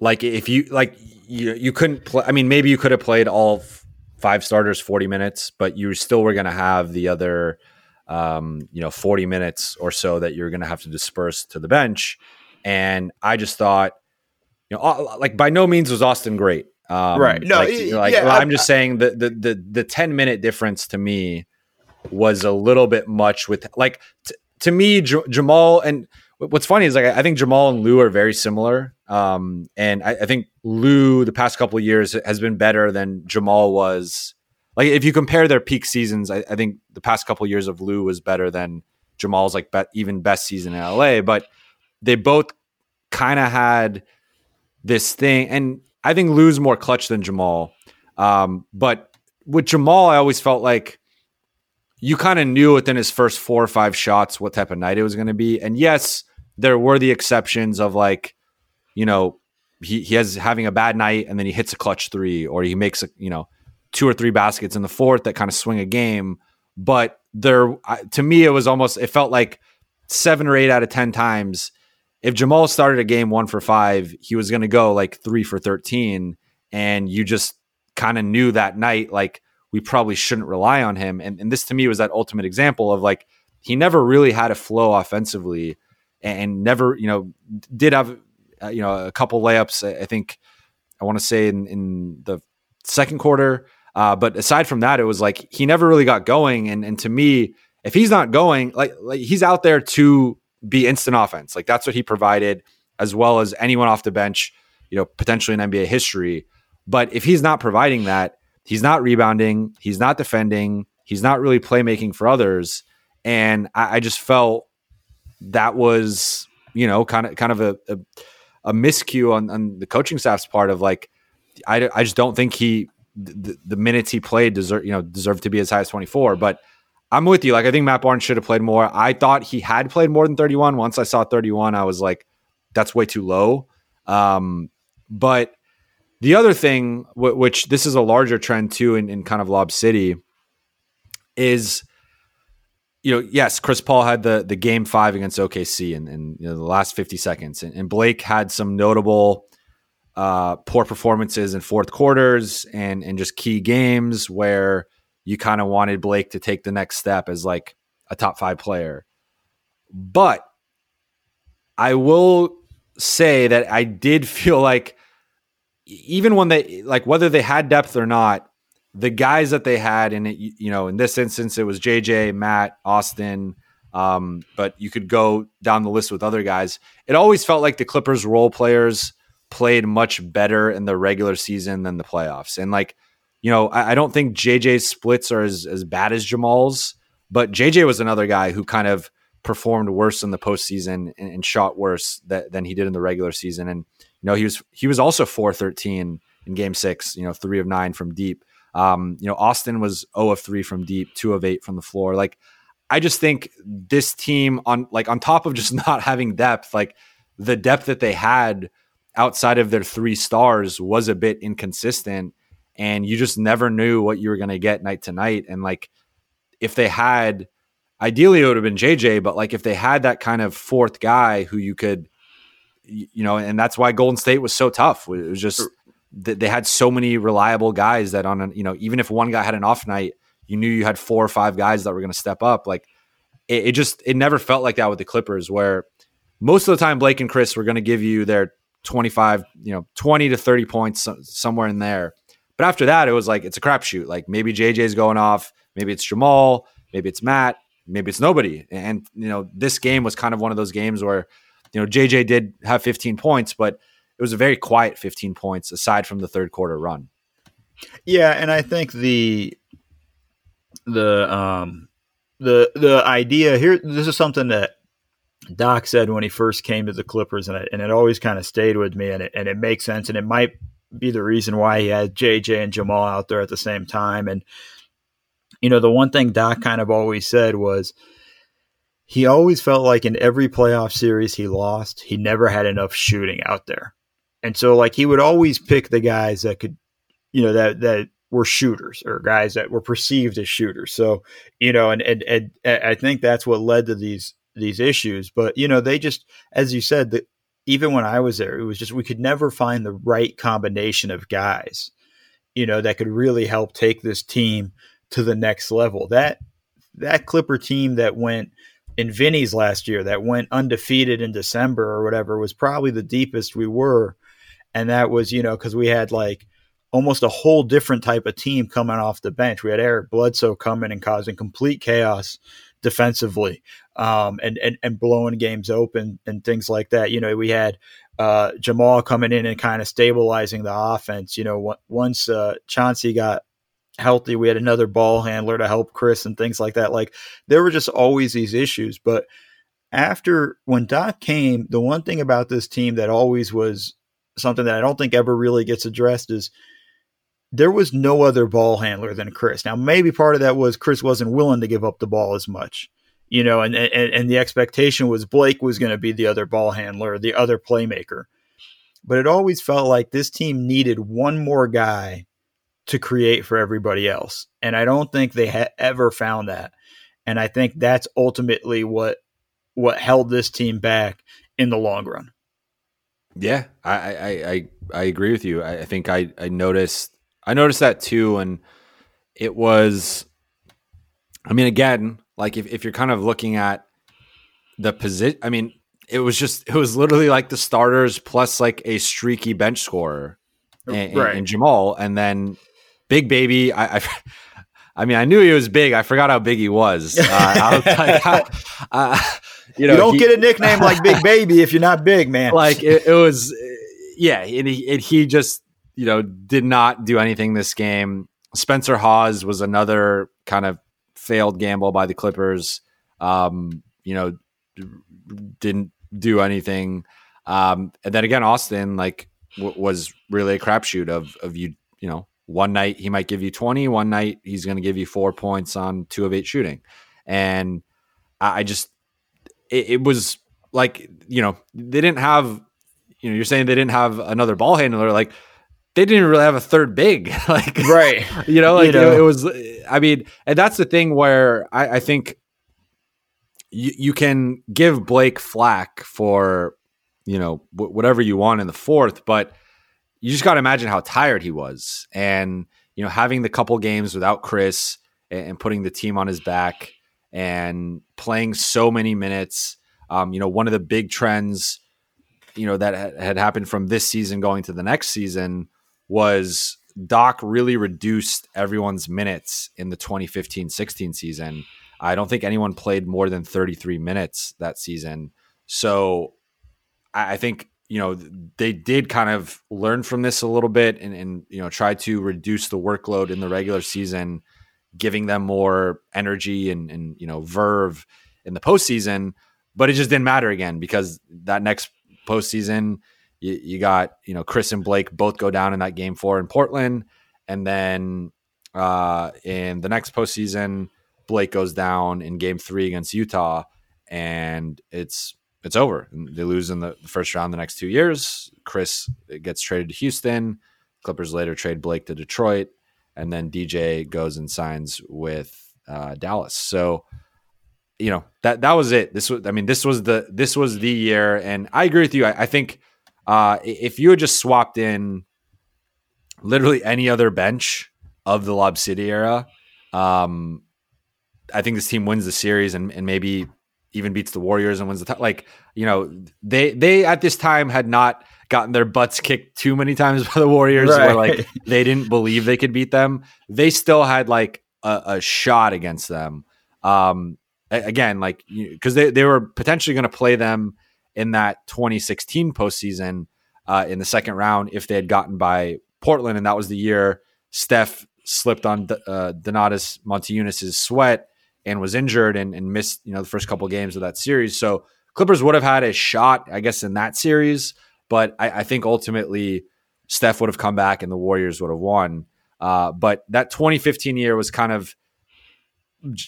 like if you like you you couldn't play. I mean, maybe you could have played all five starters forty minutes, but you still were going to have the other um, you know, 40 minutes or so that you're going to have to disperse to the bench. And I just thought, you know, like by no means was Austin great. Um, right. No, like, like yeah, I'm I, just saying the, the, the, the 10 minute difference to me was a little bit much with like, t- to me, J- Jamal and what's funny is like, I think Jamal and Lou are very similar. Um, and I, I think Lou the past couple of years has been better than Jamal was like if you compare their peak seasons, I, I think the past couple of years of Lou was better than Jamal's like even best season in LA. But they both kind of had this thing, and I think Lou's more clutch than Jamal. Um, but with Jamal, I always felt like you kind of knew within his first four or five shots what type of night it was going to be. And yes, there were the exceptions of like, you know, he, he has having a bad night and then he hits a clutch three or he makes a, you know, two or three baskets in the fourth that kind of swing a game. But there, to me, it was almost, it felt like seven or eight out of 10 times. If Jamal started a game one for five, he was going to go like three for 13. And you just kind of knew that night, like, we probably shouldn't rely on him. And, and this to me was that ultimate example of like, he never really had a flow offensively and never, you know, did have, uh, you know, a couple layups. I, I think I want to say in, in the second quarter, uh, but aside from that, it was like he never really got going. And and to me, if he's not going, like like he's out there to be instant offense. Like that's what he provided, as well as anyone off the bench, you know, potentially in NBA history. But if he's not providing that, he's not rebounding, he's not defending, he's not really playmaking for others. And I, I just felt that was, you know, kind of kind of a, a, a miscue on, on the coaching staff's part of like I, I just don't think he the, the minutes he played deserve you know deserve to be as high as 24 but i'm with you. Like i think matt barnes should have played more. I thought he had played more than 31 once i saw 31 i was like that's way too low. Um, but the other thing w- which this is a larger trend too in, in kind of lob city is you know, yes, Chris Paul had the the game five against OKC in, in you know, the last 50 seconds. And, and Blake had some notable uh, poor performances in fourth quarters and and just key games where you kind of wanted Blake to take the next step as like a top five player. But I will say that I did feel like even when they like whether they had depth or not, the guys that they had and it, you know in this instance it was JJ, Matt, Austin, um, but you could go down the list with other guys. It always felt like the Clippers role players played much better in the regular season than the playoffs. And like, you know, I, I don't think JJ's splits are as, as bad as Jamal's, but JJ was another guy who kind of performed worse in the postseason and, and shot worse that, than he did in the regular season. And you know, he was he was also four thirteen in Game Six. You know, three of nine from deep. Um, you know, Austin was zero of three from deep, two of eight from the floor. Like, I just think this team on like on top of just not having depth, like the depth that they had outside of their three stars was a bit inconsistent and you just never knew what you were going to get night to night and like if they had ideally it would have been JJ but like if they had that kind of fourth guy who you could you know and that's why Golden State was so tough. It was just they had so many reliable guys that on you know even if one guy had an off night you knew you had four or five guys that were going to step up like it, it just it never felt like that with the Clippers where most of the time Blake and Chris were going to give you their 25, you know, 20 to 30 points somewhere in there. But after that, it was like it's a crapshoot. Like maybe JJ's going off, maybe it's Jamal, maybe it's Matt, maybe it's nobody. And you know, this game was kind of one of those games where you know JJ did have 15 points, but it was a very quiet 15 points aside from the third quarter run. Yeah, and I think the the um the the idea here this is something that Doc said when he first came to the Clippers, and it, and it always kind of stayed with me, and it, and it makes sense, and it might be the reason why he had JJ and Jamal out there at the same time. And you know, the one thing Doc kind of always said was he always felt like in every playoff series he lost, he never had enough shooting out there, and so like he would always pick the guys that could, you know, that that were shooters or guys that were perceived as shooters. So, you know, and, and, and I think that's what led to these, these issues. But, you know, they just, as you said, that even when I was there, it was just, we could never find the right combination of guys, you know, that could really help take this team to the next level. That, that Clipper team that went in Vinny's last year, that went undefeated in December or whatever, was probably the deepest we were. And that was, you know, because we had like, almost a whole different type of team coming off the bench. We had Eric Bledsoe coming and causing complete chaos defensively um, and, and, and blowing games open and things like that. You know, we had uh, Jamal coming in and kind of stabilizing the offense. You know, once uh, Chauncey got healthy, we had another ball handler to help Chris and things like that. Like there were just always these issues. But after when Doc came, the one thing about this team that always was something that I don't think ever really gets addressed is – there was no other ball handler than Chris. Now, maybe part of that was Chris wasn't willing to give up the ball as much, you know, and and, and the expectation was Blake was going to be the other ball handler, the other playmaker. But it always felt like this team needed one more guy to create for everybody else, and I don't think they ever found that. And I think that's ultimately what what held this team back in the long run. Yeah, I I I, I agree with you. I, I think I I noticed I noticed that too, and it was. I mean, again, like if, if you're kind of looking at the position, I mean, it was just it was literally like the starters plus like a streaky bench scorer, and, right. and Jamal, and then Big Baby. I, I, I mean, I knew he was big. I forgot how big he was. Uh, like, uh, you know, you don't he, get a nickname like Big Baby if you're not big, man. Like it, it was, yeah. And he, and he just you know, did not do anything this game. Spencer Hawes was another kind of failed gamble by the Clippers. Um, you know, didn't do anything. Um, and then again, Austin like w- was really a crapshoot of of you. You know, one night he might give you twenty, one night he's going to give you four points on two of eight shooting, and I, I just it, it was like you know they didn't have. You know, you're saying they didn't have another ball handler like they didn't really have a third big like right you know like you know. it was i mean and that's the thing where i, I think you, you can give blake flack for you know w- whatever you want in the fourth but you just got to imagine how tired he was and you know having the couple games without chris and, and putting the team on his back and playing so many minutes um, you know one of the big trends you know that had happened from this season going to the next season was Doc really reduced everyone's minutes in the 2015 16 season. I don't think anyone played more than 33 minutes that season. So I think, you know, they did kind of learn from this a little bit and, and, you know, try to reduce the workload in the regular season, giving them more energy and, and you know, verve in the postseason. But it just didn't matter again because that next postseason, you, you got you know Chris and Blake both go down in that game four in Portland, and then uh, in the next postseason, Blake goes down in game three against Utah, and it's it's over. They lose in the first round the next two years. Chris gets traded to Houston. Clippers later trade Blake to Detroit, and then DJ goes and signs with uh, Dallas. So, you know that that was it. This was, I mean, this was the this was the year, and I agree with you. I, I think uh, if you had just swapped in literally any other bench of the Lob City era, um, I think this team wins the series and, and maybe even beats the Warriors and wins the t- like you know they they at this time had not gotten their butts kicked too many times by the Warriors right. where like they didn't believe they could beat them. They still had like a, a shot against them. Um, again, like because they they were potentially going to play them in that 2016 postseason. uh, in the second round if they had gotten by Portland, and that was the year Steph slipped on uh, Donatas Motiejunas' sweat and was injured and, and missed you know the first couple games of that series. So Clippers would have had a shot, I guess, in that series, but I, I think ultimately Steph would have come back and the Warriors would have won. Uh, but that 2015 year was kind of,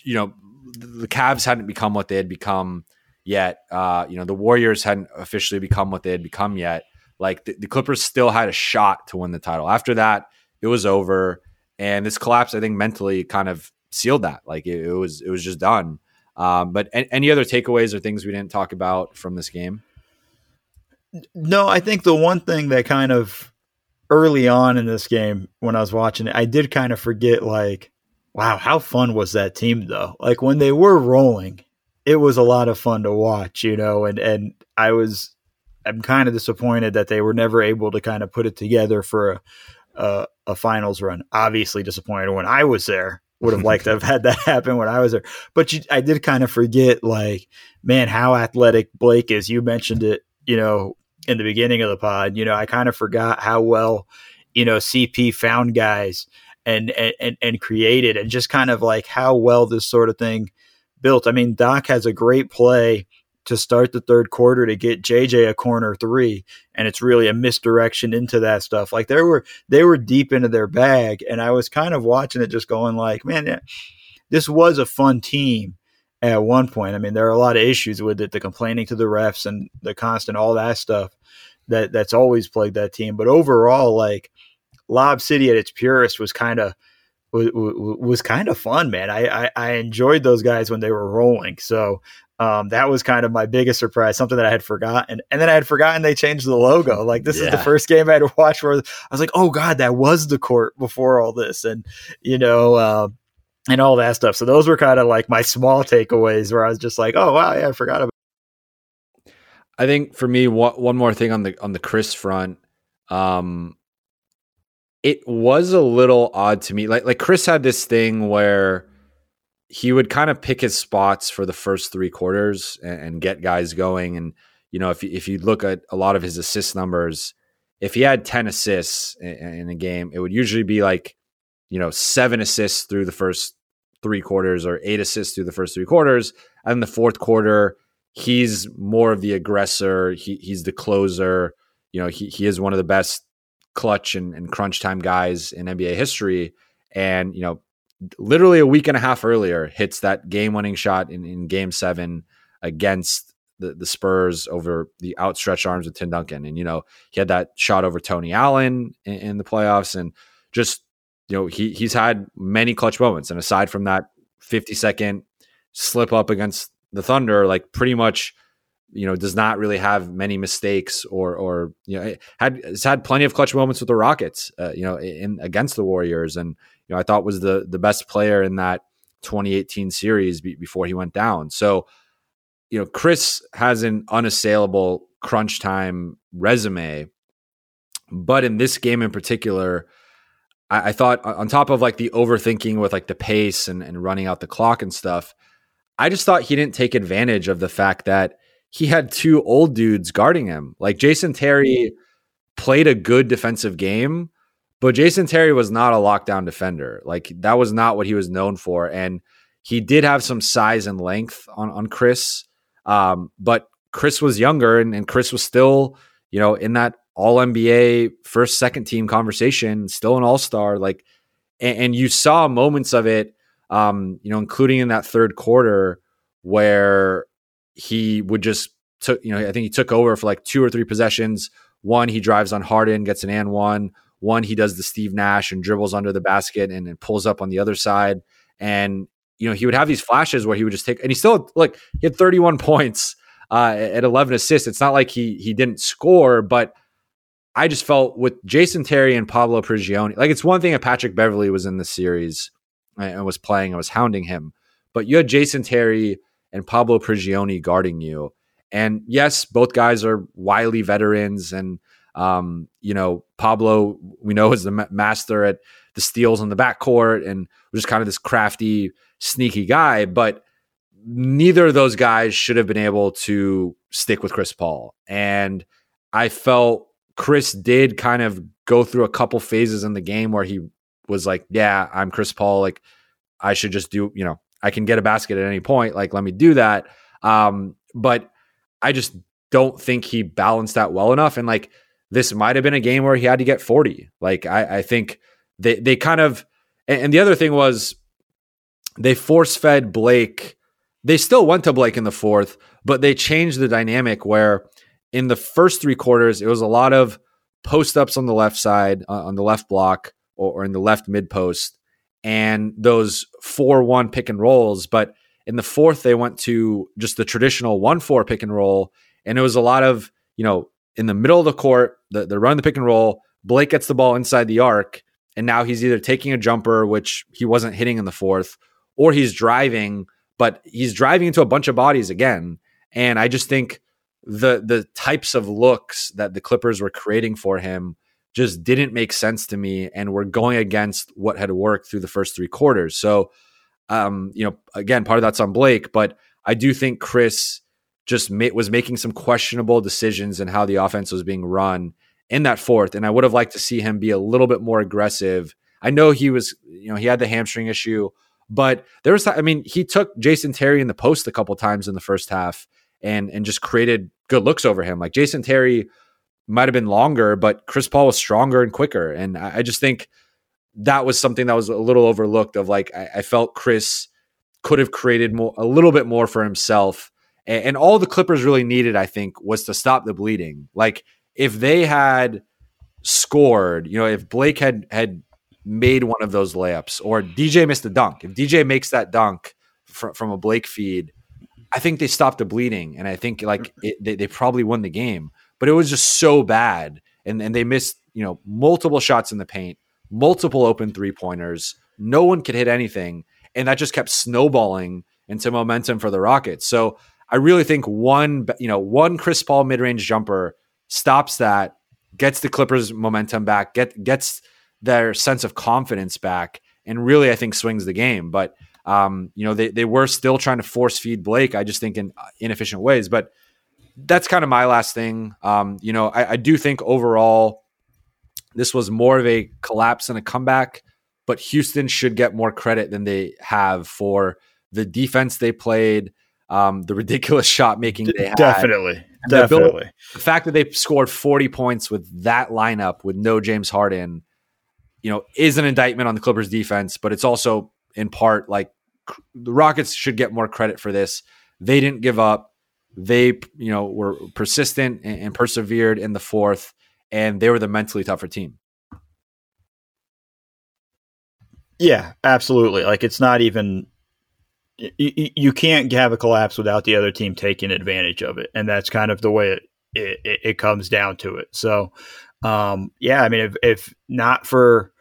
you know, the Cavs hadn't become what they had become yet. Uh, you know, the Warriors hadn't officially become what they had become yet. Like the, the, Clippers still had a shot to win the title. After that, it was over, and this collapse, I think, mentally kind of sealed that. Like it, it was, it was just done. Um, but a- any other takeaways or things we didn't talk about from this game? No, I think the one thing that kind of early on in this game when I was watching it, I did kind of forget like, wow, how fun was that team though? Like when they were rolling, it was a lot of fun to watch, you know, and and I was I'm kind of disappointed that they were never able to kind of put it together for a a, a finals run. Obviously disappointed when I was there. Would have liked to have had that happen when I was there. But you, I did kind of forget like, man, how athletic Blake is. You mentioned it, you know, in the beginning of the pod, you know, I kind of forgot how well, you know, CP found guys and, and, and created and just kind of like how well this sort of thing built. I mean, Doc has a great play to start the third quarter to get JJ a corner three, and it's really a misdirection into that stuff. Like they were they were deep into their bag, and I was kind of watching it, just going like, man, this was a fun team at one point. I mean, there are a lot of issues with it, the complaining to the refs and the constant all that stuff that that's always plagued that team. But overall, like Lob City at its purest was kind of was, was kind of fun, man. I, I, I enjoyed those guys when they were rolling. So um, that was kind of my biggest surprise, something that I had forgotten. And then I had forgotten they changed the logo. Like this yeah. is the first game I had watched watch where I was like, oh god, that was the court before all this, and you know. Uh, and all that stuff. So those were kind of like my small takeaways where I was just like, oh wow, yeah, I forgot about. I think for me, one more thing on the on the Chris front, um, it was a little odd to me. Like like Chris had this thing where he would kind of pick his spots for the first three quarters and, and get guys going. And you know, if if you look at a lot of his assist numbers, if he had ten assists in, in a game, it would usually be like you know seven assists through the first three quarters or eight assists through the first three quarters. And the fourth quarter, he's more of the aggressor. He, he's the closer. You know, he, he is one of the best clutch and, and crunch time guys in NBA history. And, you know, literally a week and a half earlier, hits that game winning shot in, in game seven against the, the Spurs over the outstretched arms of Tim Duncan. And, you know, he had that shot over Tony Allen in, in the playoffs and just you know, he he's had many clutch moments. And aside from that 50 second slip up against the Thunder, like pretty much, you know, does not really have many mistakes or or you know had has had plenty of clutch moments with the Rockets, uh, you know, in against the Warriors, and you know I thought was the the best player in that 2018 series be, before he went down. So, you know, Chris has an unassailable crunch time resume, but in this game in particular, I, I, thought on top of like the overthinking with like the pace and, and running out the clock and stuff, I just thought he didn't take advantage of the fact that he had two old dudes guarding him. Like Jason Terry played a good defensive game, but Jason Terry was not a lockdown defender. Like that was not what he was known for. And he did have some size and length on, on Chris. Um, but Chris was younger and, and Chris was still, you know, in that all NBA first second team conversation, still an all star. Like, and, and, you saw moments of it, um, you know, including in that third quarter where he would just took, you know, I think he took over for like two or three possessions. One, he drives on Harden, gets an and one. One, he does the Steve Nash and dribbles under the basket and, and pulls up on the other side. And you know, he would have these flashes where he would just take, and he still like he had 31 points uh, at 11 assists. It's not like he he didn't score, but I just felt with Jason Terry and Pablo Prigioni, like it's one thing if Patrick Beverley was in the series and was playing and was hounding him, but you had Jason Terry and Pablo Prigioni guarding you. And yes, both guys are wily veterans, and um, you know Pablo we know is the master at the steals on the backcourt and just kind of this crafty, sneaky guy. But neither of those guys should have been able to stick with Chris Paul, and I felt Chris did kind of go through a couple phases in the game where he was like, "Yeah, I'm Chris Paul. Like, I should just do. You know, I can get a basket at any point. Like, let me do that." Um, but I just don't think he balanced that well enough. And like, this might have been a game where he had to get 40. Like, I, I think they they kind of. And, and the other thing was, they force fed Blake. They still went to Blake in the fourth, but they changed the dynamic where in the first three quarters, it was a lot of post ups on the left side, uh, on the left block, or, or in the left mid post, and those 4 1 pick and rolls. But in the fourth, they went to just the traditional 1 4 pick and roll. And it was a lot of, you know, in the middle of the court, the, the run the pick and roll. Blake gets the ball inside the arc, and now he's either taking a jumper, which he wasn't hitting in the fourth, or he's driving, but he's driving into a bunch of bodies again. And I just think the the types of looks that the Clippers were creating for him just didn't make sense to me and were going against what had worked through the first three quarters. So um, you know, again, part of that's on Blake, but I do think Chris just ma- was making some questionable decisions in how the offense was being run in that fourth. And I would have liked to see him be a little bit more aggressive. I know he was, you know, he had the hamstring issue, but there was, I mean, he took Jason Terry in the post a couple times in the first half and and just created good looks over him. Like Jason Terry might have been longer, but Chris Paul was stronger and quicker. And I, I just think that was something that was a little overlooked. Of like, I, I, felt Chris could have created more, a little bit more for himself. And, and all the Clippers really needed, I think, was to stop the bleeding. Like if they had scored, you know, if Blake had had made one of those layups or DJ missed a dunk, if DJ makes that dunk fr- from a Blake feed, I think they stopped the bleeding, and I think like it, they, they probably won the game. But it was just so bad, and and they missed you know multiple shots in the paint, multiple open three pointers. No one could hit anything, and that just kept snowballing into momentum for the Rockets. So I really think one you know one Chris Paul mid range jumper stops that, gets the Clippers momentum back, get gets their sense of confidence back, and really I think swings the game. But um, you know, they, they were still trying to force feed Blake, I just think in uh, inefficient ways. But that's kind of my last thing. Um, you know, I, I do think overall this was more of a collapse and a comeback, but Houston should get more credit than they have for the defense they played, um, the ridiculous shot making they had. Definitely. Definitely. The, the fact that they scored 40 points with that lineup with no James Harden, you know, is an indictment on the Clippers defense, but it's also in part like the Rockets should get more credit for this. They didn't give up. They, you know, were persistent and, and persevered in the fourth, and they were the mentally tougher team. Yeah, absolutely. Like it's not even you, you can't have a collapse without the other team taking advantage of it, and that's kind of the way it it, it comes down to it. So, um, yeah, I mean, if if not for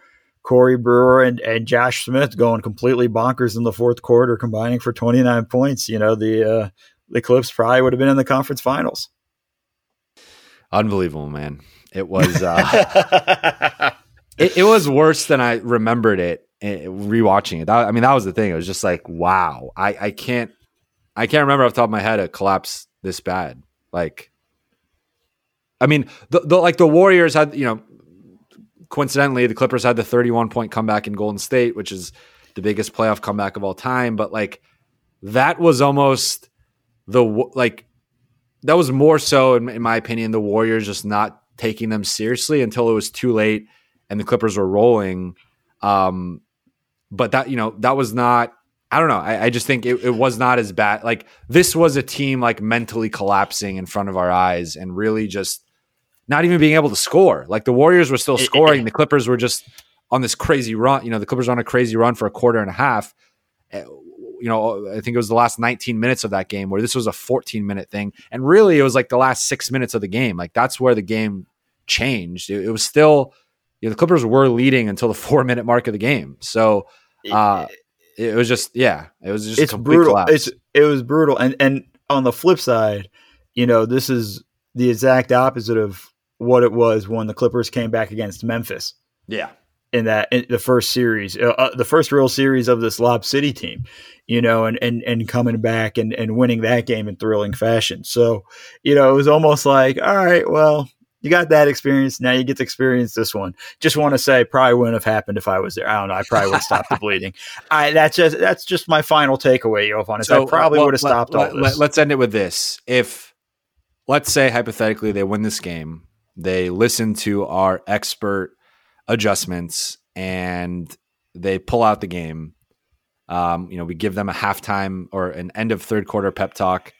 Corey Brewer and, and Josh Smith going completely bonkers in the fourth quarter, combining for 29 points. You know, the uh, the Clips probably would have been in the conference finals. Unbelievable, man. It was uh, it, it, was worse than I remembered it eh, rewatching it. That, I mean, that was the thing. It was just like, wow. I, I can't I can't remember off the top of my head a collapse this bad. Like I mean, the, the like the Warriors had, you know, coincidentally, the Clippers had the 31 point comeback in Golden State, which is the biggest playoff comeback of all time. But like that was almost the like that was more so, in, in my opinion, the Warriors just not taking them seriously until it was too late and the Clippers were rolling. Um, but that you know that was not. I don't know. I, I just think it, it was not as bad. Like this was a team like mentally collapsing in front of our eyes and really just not even being able to score. Like the Warriors were still scoring. the Clippers were just on this crazy run. You know, the Clippers on a crazy run for a quarter and a half. You know, I think it was the last 19 minutes of that game where this was a 14 minute thing. And really, it was like the last six minutes of the game. Like that's where the game changed. It, it was still, you know, the Clippers were leading until the four minute mark of the game. So, uh, it was just, yeah, it was just it's brutal. Collapse. It's, it was brutal. And, and on the flip side, you know, this is the exact opposite of what it was when the Clippers came back against Memphis. Yeah. In that in the first series, uh, uh, the first real series of this Lob City team, you know, and and and coming back and and winning that game in thrilling fashion. So, you know, it was almost like, all right, well, you got that experience. Now you get to experience this one. Just want to say, probably wouldn't have happened if I was there. I don't know. I probably would have stopped the bleeding. I that's just that's just my final takeaway, Jovan. Is so, I probably well, would have stopped let, all this. Let, let's end it with this. If let's say hypothetically they win this game, they listen to our expert adjustments and they pull out the game. Um, you know, we give them a halftime or an end of third quarter pep talk.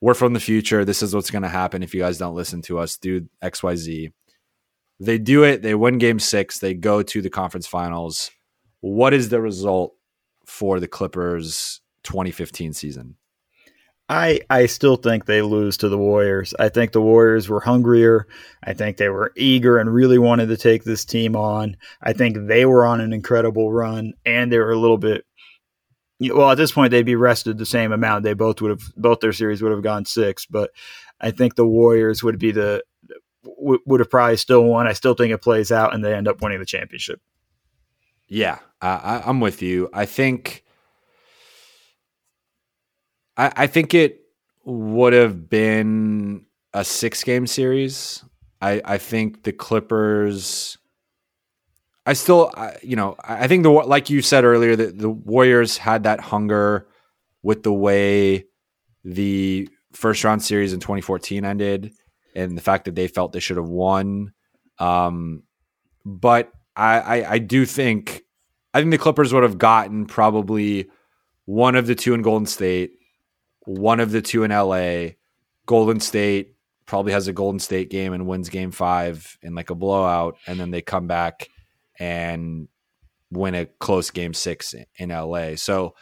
We're from the future. This is what's going to happen if you guys don't listen to us. Do X, Y, Z. They do it. They win game six. They go to the conference finals. What is the result for the Clippers 2015 season? I I still think they lose to the Warriors. I think the Warriors were hungrier. I think they were eager and really wanted to take this team on. I think they were on an incredible run and they were a little bit well at this point they'd be rested the same amount. They both would have both their series would have gone 6, but I think the Warriors would be the would have probably still won. I still think it plays out and they end up winning the championship. Yeah, I, I'm with you. I think I, I think it would have been a six game series. I, I think the Clippers. I still, I, you know, I think the like you said earlier that the Warriors had that hunger with the way the first round series in 2014 ended, and the fact that they felt they should have won. Um, but I, I, I do think, I think the Clippers would have gotten probably one of the two in Golden State one of the two in LA. Golden State probably has a Golden State game and wins game five in like a blowout. And then they come back and win a close game six in LA. So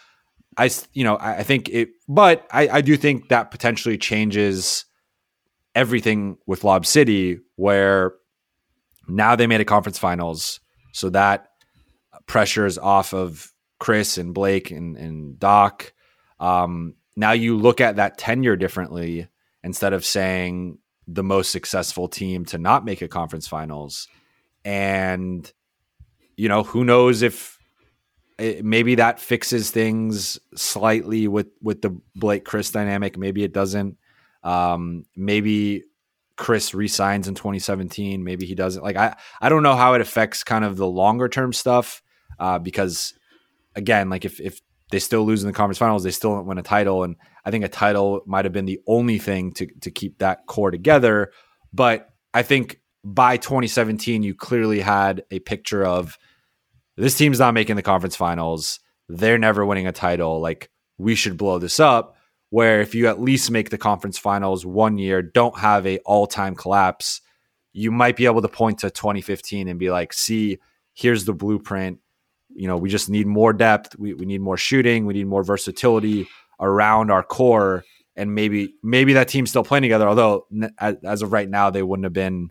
I, you know, I think it, but I, I do think that potentially changes everything with Lob City, where now they made a conference finals. So that pressure is off of Chris and Blake and, and Doc. Um, now you look at that tenure differently instead of saying the most successful team to not make a conference finals. And you know who knows if it, maybe that fixes things slightly with with the Blake Chris dynamic. Maybe it doesn't. Um, maybe Chris resigns in 2017 maybe he doesn't. Like I I don't know how it affects kind of the longer term stuff uh, because again like if if they still lose in the conference finals. They still win a title, and I think a title might have been the only thing to to keep that core together. But I think by 2017, you clearly had a picture of this team's not making the conference finals. They're never winning a title. Like we should blow this up. Where if you at least make the conference finals one year, don't have a all time collapse, you might be able to point to 2015 and be like, see, here's the blueprint you know, we just need more depth. We, we need more shooting. We need more versatility around our core. And maybe maybe that team's still playing together. Although as, as of right now, they wouldn't have been,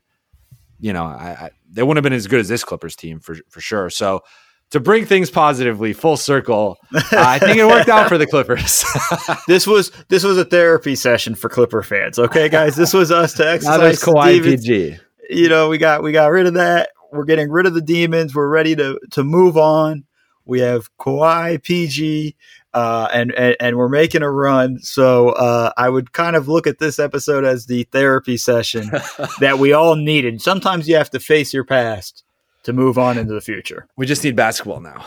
you know, I, I, they wouldn't have been as good as this Clippers team for for sure. So to bring things positively, full circle, uh, I think it worked out for the Clippers. this was this was a therapy session for Clipper fans. Okay, guys, this was us to exercise. Now there's Kawhi PG. You know, we got we got rid of that we're getting rid of the demons. We're ready to to move on. We have Kawhi, PG, uh, and, and, and we're making a run. So uh, I would kind of look at this episode as the therapy session that we all needed. Sometimes you have to face your past to move on into the future. We just need basketball now.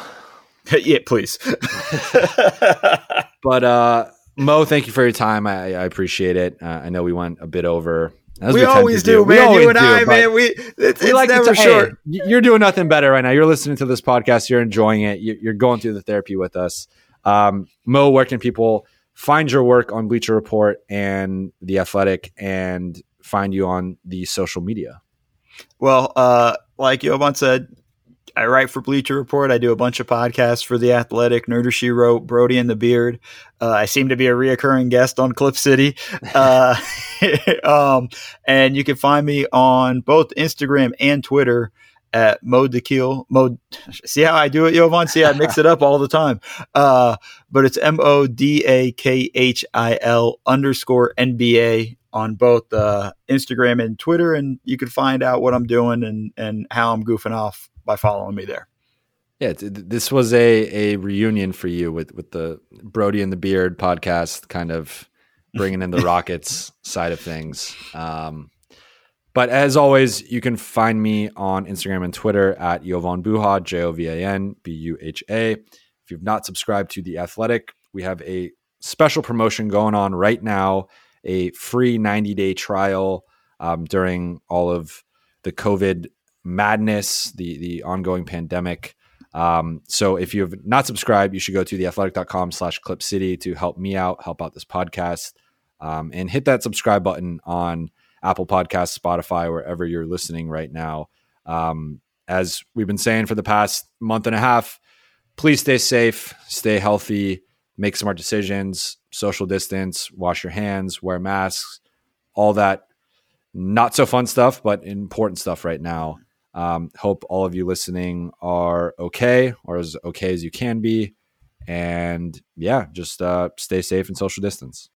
yeah, please. but uh, Mo, thank you for your time. I, I appreciate it. Uh, I know we went a bit over as we, we always do, do, man. you and do, I, man. We it's, we it's like never to, short. Hey, you're doing nothing better right now. You're listening to this podcast. You're enjoying it. You're going through the therapy with us. Um, Mo, where can people find your work on Bleacher Report and The Athletic, and find you on the social media? Well, uh, like Jovan said, I write for Bleacher Report. I do a bunch of podcasts for The Athletic, Nerder She Wrote, Brody and the Beard. Uh, I seem to be a reoccurring guest on Clip City. Uh, um, and you can find me on both Instagram and Twitter at Mode the Kill. Mode. See how I do it, Jovan? See, I mix it up all the time. Uh, but it's M O D A K H I L underscore NBA on both uh, Instagram and Twitter, and you can find out what I'm doing and and how I'm goofing off by following me there. Yeah, this was a a reunion for you with with the Brody and the Beard podcast, kind of bringing in the Rockets side of things. Um, But as always, you can find me on Instagram and Twitter at Jovan Buha, J O V A N B U H A. If you've not subscribed to The Athletic, we have a special promotion going on right now a free 90 day trial um, during all of the COVID madness, the, the ongoing pandemic. Um, so if you have not subscribed, you should go to theathletic.com slash clip city to help me out, help out this podcast, um, and hit that subscribe button on Apple Podcasts, Spotify, wherever you're listening right now. Um, as we've been saying for the past month and a half, please stay safe, stay healthy, make smart decisions, social distance, wash your hands, wear masks, all that not so fun stuff, but important stuff right now. Um, hope all of you listening are okay or as okay as you can be. And yeah, just uh, stay safe and social distance.